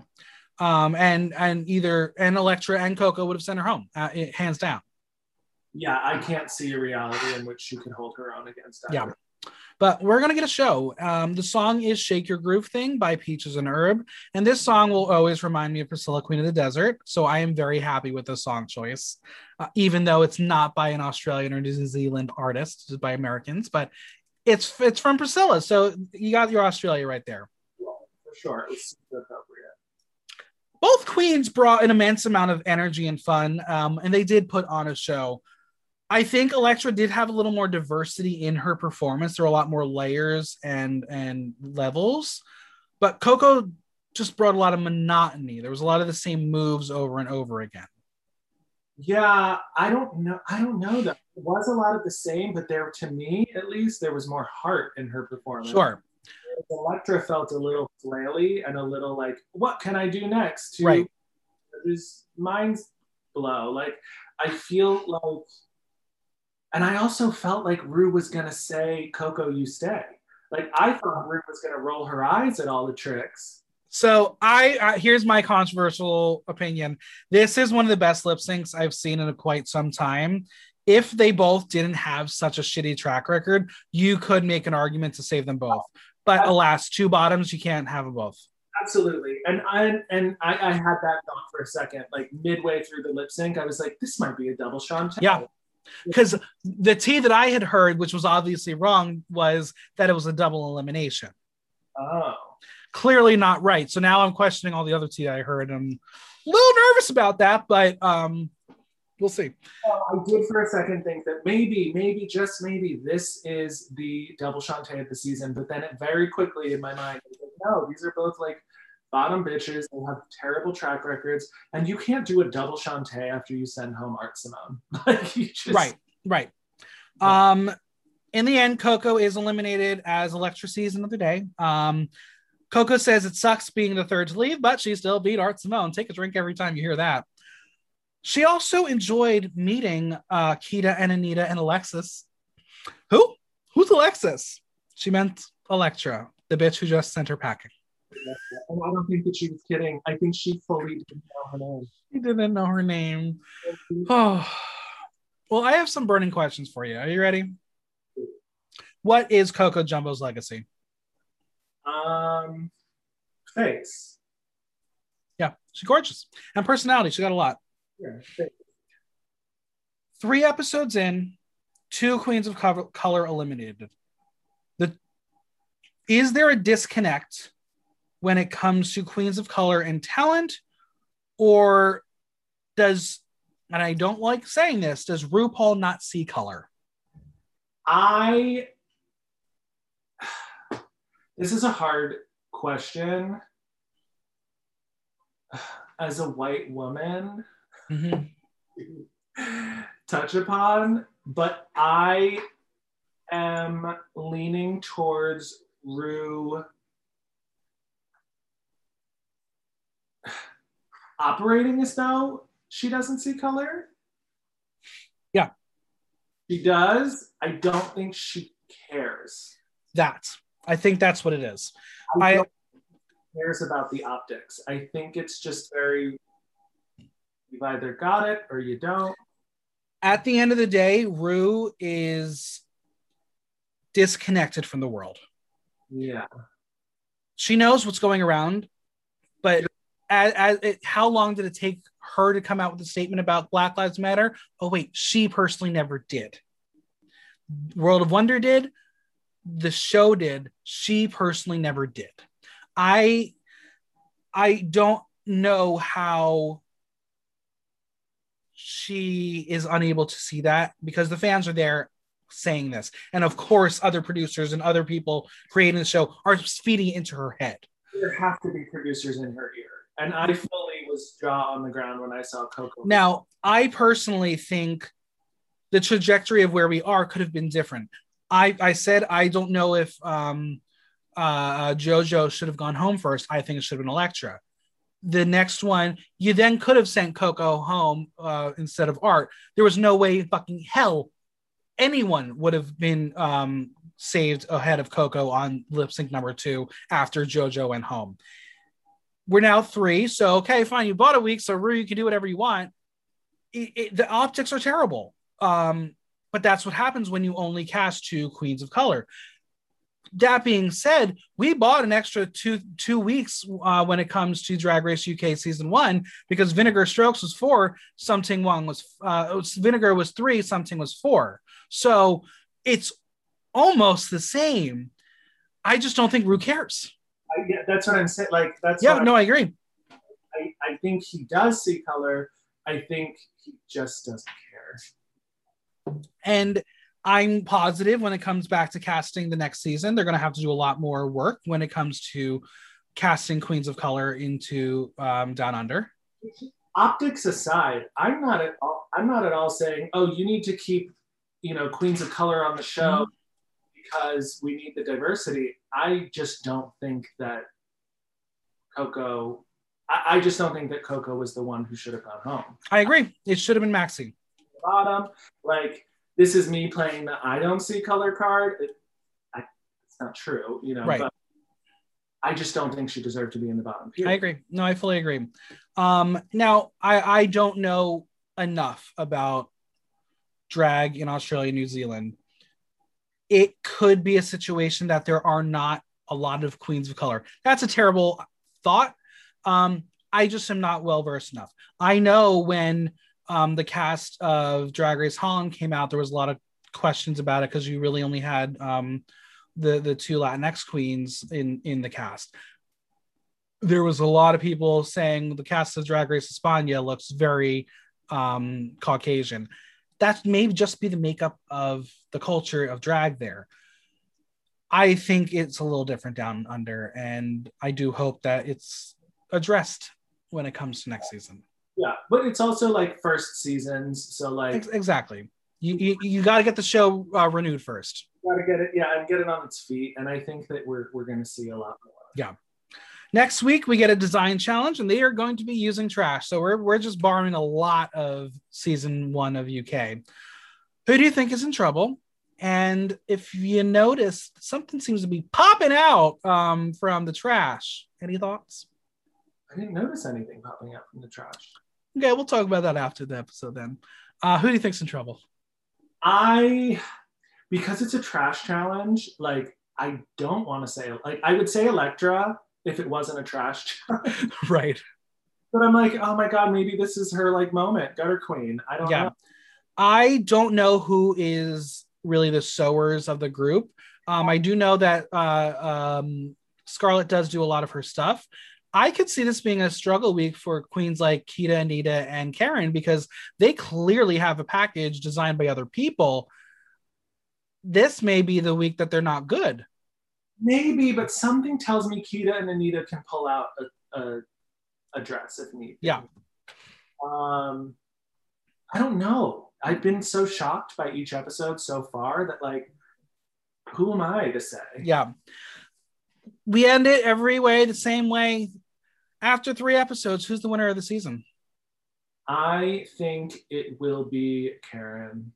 um, and and either and Elektra and Coco would have sent her home, uh, it, hands down. Yeah, I can't see a reality in which she could hold her own against. Either. Yeah, but we're gonna get a show. Um, the song is "Shake Your Groove Thing" by Peaches and Herb, and this song will always remind me of Priscilla, Queen of the Desert. So I am very happy with the song choice, uh, even though it's not by an Australian or New Zealand artist, it's by Americans. But it's it's from Priscilla, so you got your Australia right there. Well, for sure, it's. Both queens brought an immense amount of energy and fun, um, and they did put on a show. I think Elektra did have a little more diversity in her performance. There were a lot more layers and and levels, but Coco just brought a lot of monotony. There was a lot of the same moves over and over again. Yeah, I don't know. I don't know that it was a lot of the same, but there, to me at least, there was more heart in her performance. Sure. Elektra felt a little flaily and a little like, what can I do next? To right. His mind's blow. Like, I feel like and I also felt like Ru was going to say, Coco, you stay. Like I thought Ru was going to roll her eyes at all the tricks. So I uh, here's my controversial opinion. This is one of the best lip syncs I've seen in quite some time. If they both didn't have such a shitty track record, you could make an argument to save them both. But alas, two bottoms, you can't have them both. Absolutely, and I and I, I had that thought for a second. Like midway through the lip sync, I was like, "This might be a double Shantay." Yeah, because the tea that I had heard, which was obviously wrong, was that it was a double elimination. Oh. Clearly not right. So now I'm questioning all the other tea I heard. I'm a little nervous about that, but um, we'll see. Well, I did for a second think that maybe, maybe, just maybe, this is the double Shantay of the season. But then it very quickly in my mind, like, no, these are both like bottom bitches. They have terrible track records, and you can't do a double Shantay after you send home Art Simone. like you just Right, right. Um, in the end, Coco is eliminated as of the day. Um, Coco says it sucks being the third to leave, but she still beat Art Simone. Take a drink every time you hear that. She also enjoyed meeting uh, Kita and Anita and Alexis. Who? Who's Alexis? She meant Elektra, the bitch who just sent her packing. And I don't think that she was kidding. I think she fully didn't know her name. She didn't know her name. Oh, well, I have some burning questions for you. Are you ready? What is Coco Jumbo's legacy? Um, face. Yeah, she's gorgeous. And personality, she got a lot. Three episodes in, two queens of color eliminated. The is there a disconnect when it comes to queens of color and talent, or does and I don't like saying this, does RuPaul not see color? I. This is a hard question. As a white woman, Mm-hmm. touch upon, but I am leaning towards Ru operating as though she doesn't see color. Yeah. She does. I don't think she cares. That I think that's what it is. I, I- don't think she cares about the optics. I think it's just very you've either got it or you don't. At the end of the day, Ru is disconnected from the world. Yeah. She knows what's going around, but as, as it, how long did it take her to come out with a statement about Black Lives Matter? Oh wait, she personally never did. World of Wonder did. The show did. She personally never did. I I don't know how she is unable to see that because the fans are there saying this. And of course, other producers and other people creating the show are feeding into her head. There have to be producers in her ear. And I fully was jaw on the ground when I saw Coco. Now, I personally think the trajectory of where we are could have been different. I, I said I don't know if um, uh, JoJo should have gone home first. I think it should have been Elektra. The next one, you then could have sent Coco home uh, instead of Art. There was no way in fucking hell anyone would have been um, saved ahead of Coco on lip sync number two after JoJo went home. We're now three, so okay, fine. You bought a week, so Ru, you can do whatever you want. It- it- the optics are terrible, um, but that's what happens when you only cast two queens of color. That being said, we bought an extra two two weeks uh, when it comes to Drag Race UK season one because Vinegar Strokes was four, Sum Ting Wong was uh, was- Vinegar was three, Something was four. So it's almost the same. I just don't think Ru cares. I, yeah, that's what I'm saying. Like that's Yeah, no, I agree. I, I think he does see color. I think he just doesn't care. And I'm positive when it comes back to casting the next season, they're going to have to do a lot more work when it comes to casting queens of color into um, Down Under. Optics aside, I'm not at all. I'm not at all saying, oh, you need to keep, you know, queens of color on the show because we need the diversity. I just don't think that Coco. I, I just don't think that Coco was the one who should have gone home. I agree. It should have been Maxi. bottom. Like this is me playing the I don't see color card. It, I, it's not true, you know. Right. But I just don't think she deserved to be in the bottom. I agree. No, I fully agree. Um, now, I, I don't know enough about drag in Australia, New Zealand. It could be a situation that there are not a lot of queens of color. That's a terrible thought. Um, I just am not well versed enough. I know when um, the cast of Drag Race Holland came out, there was a lot of questions about it because you really only had um, the the two Latinx queens in in the cast there was a lot of people saying the cast of Drag Race España looks very um, Caucasian. That may just be the makeup of the culture of drag there. I think it's a little different down under, and I do hope that it's addressed when it comes to next season. Yeah, but it's also like first seasons, so like exactly. You you, you got to get the show uh, renewed first. gotta get it, yeah, and get it on its feet. And I think that we're we're gonna see a lot more. Yeah. Next week we get a design challenge, and they are going to be using trash. So we're we're just borrowing a lot of season one of UK. Who do you think is in trouble? And if you notice, something seems to be popping out um, from the trash. Any thoughts? I didn't notice anything popping out from the trash. Okay, we'll talk about that after the episode then. Uh, who do you think's in trouble? I because it's a trash challenge, like I don't want to say like I would say Elektra if it wasn't a trash challenge. right. But I'm like, oh my god, maybe this is her like moment, gutter queen. I don't Yeah. know. I don't know who is really the sewers of the group. Um, I do know that uh, um, Scarlet does do a lot of her stuff. I could see this being a struggle week for queens like Kita, Anita, and Karen because they clearly have a package designed by other people. This may be the week that they're not good. Maybe, but something tells me Kita and Anita can pull out a, a, a dress if need. Yeah. Um, I don't know. I've been so shocked by each episode so far that like, who am I to say? Yeah. We end it every way the same way. After three episodes, who's the winner of the season? I think it will be Karen.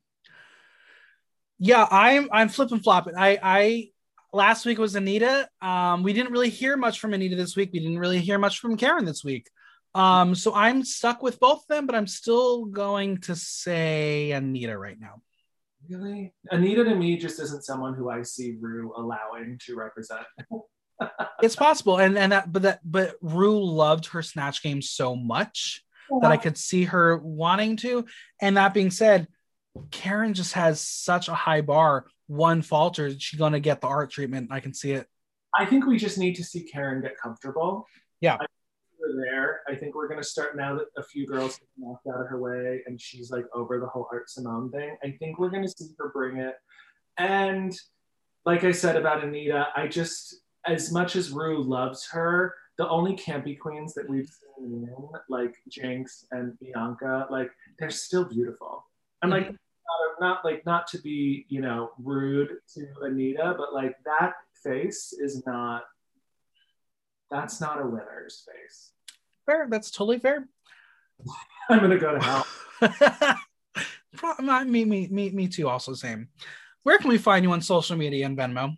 yeah i'm i'm flipping flopping i i last week was anita um we didn't really hear much from anita this week we didn't really hear much from karen this week um so i'm stuck with both of them but i'm still going to say anita right now Really? Anita to me just isn't someone who I see Ru allowing to represent. it's possible and and that but that but ru loved her snatch game so much that i could see her wanting to and that being said karen just has such a high bar one falters she's going to get the art treatment i can see it I think we just need to see Karen get comfortable. Yeah. I think we're there. I think we're gonna start now that a few girls have knocked out of her way and she's like over the whole Art Simone thing. I think we're gonna see her bring it. And like I said about Anita, I just as much as Ru loves her, the only campy queens that we've seen in, like Jinx and Bianca, like they're still beautiful. I'm like mm-hmm. not, not like not to be you know rude to Anita, but like that face is not that's not a winner's face. fair that's totally fair I'm gonna go to hell. Me, me, me, me too. Also, same. Where can we find you on social media and Venmo?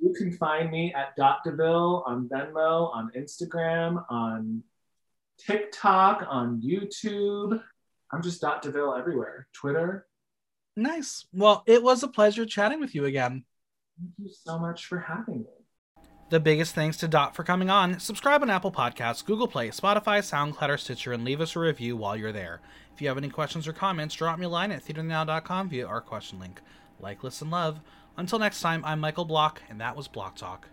You can find me at Dot Deville on Venmo, on Instagram, on TikTok, on YouTube. I'm just Dot Deville everywhere. Twitter. Nice. Well, it was a pleasure chatting with you again. Thank you so much for having me. The biggest thanks to Dot for coming on. Subscribe on Apple Podcasts, Google Play, Spotify, SoundCloud, or Stitcher, and leave us a review while you're there. If you have any questions or comments, drop me a line at theaternow.com via our question link. Like, listen, love. Until next time, I'm Michael Block, and that was Block Talk.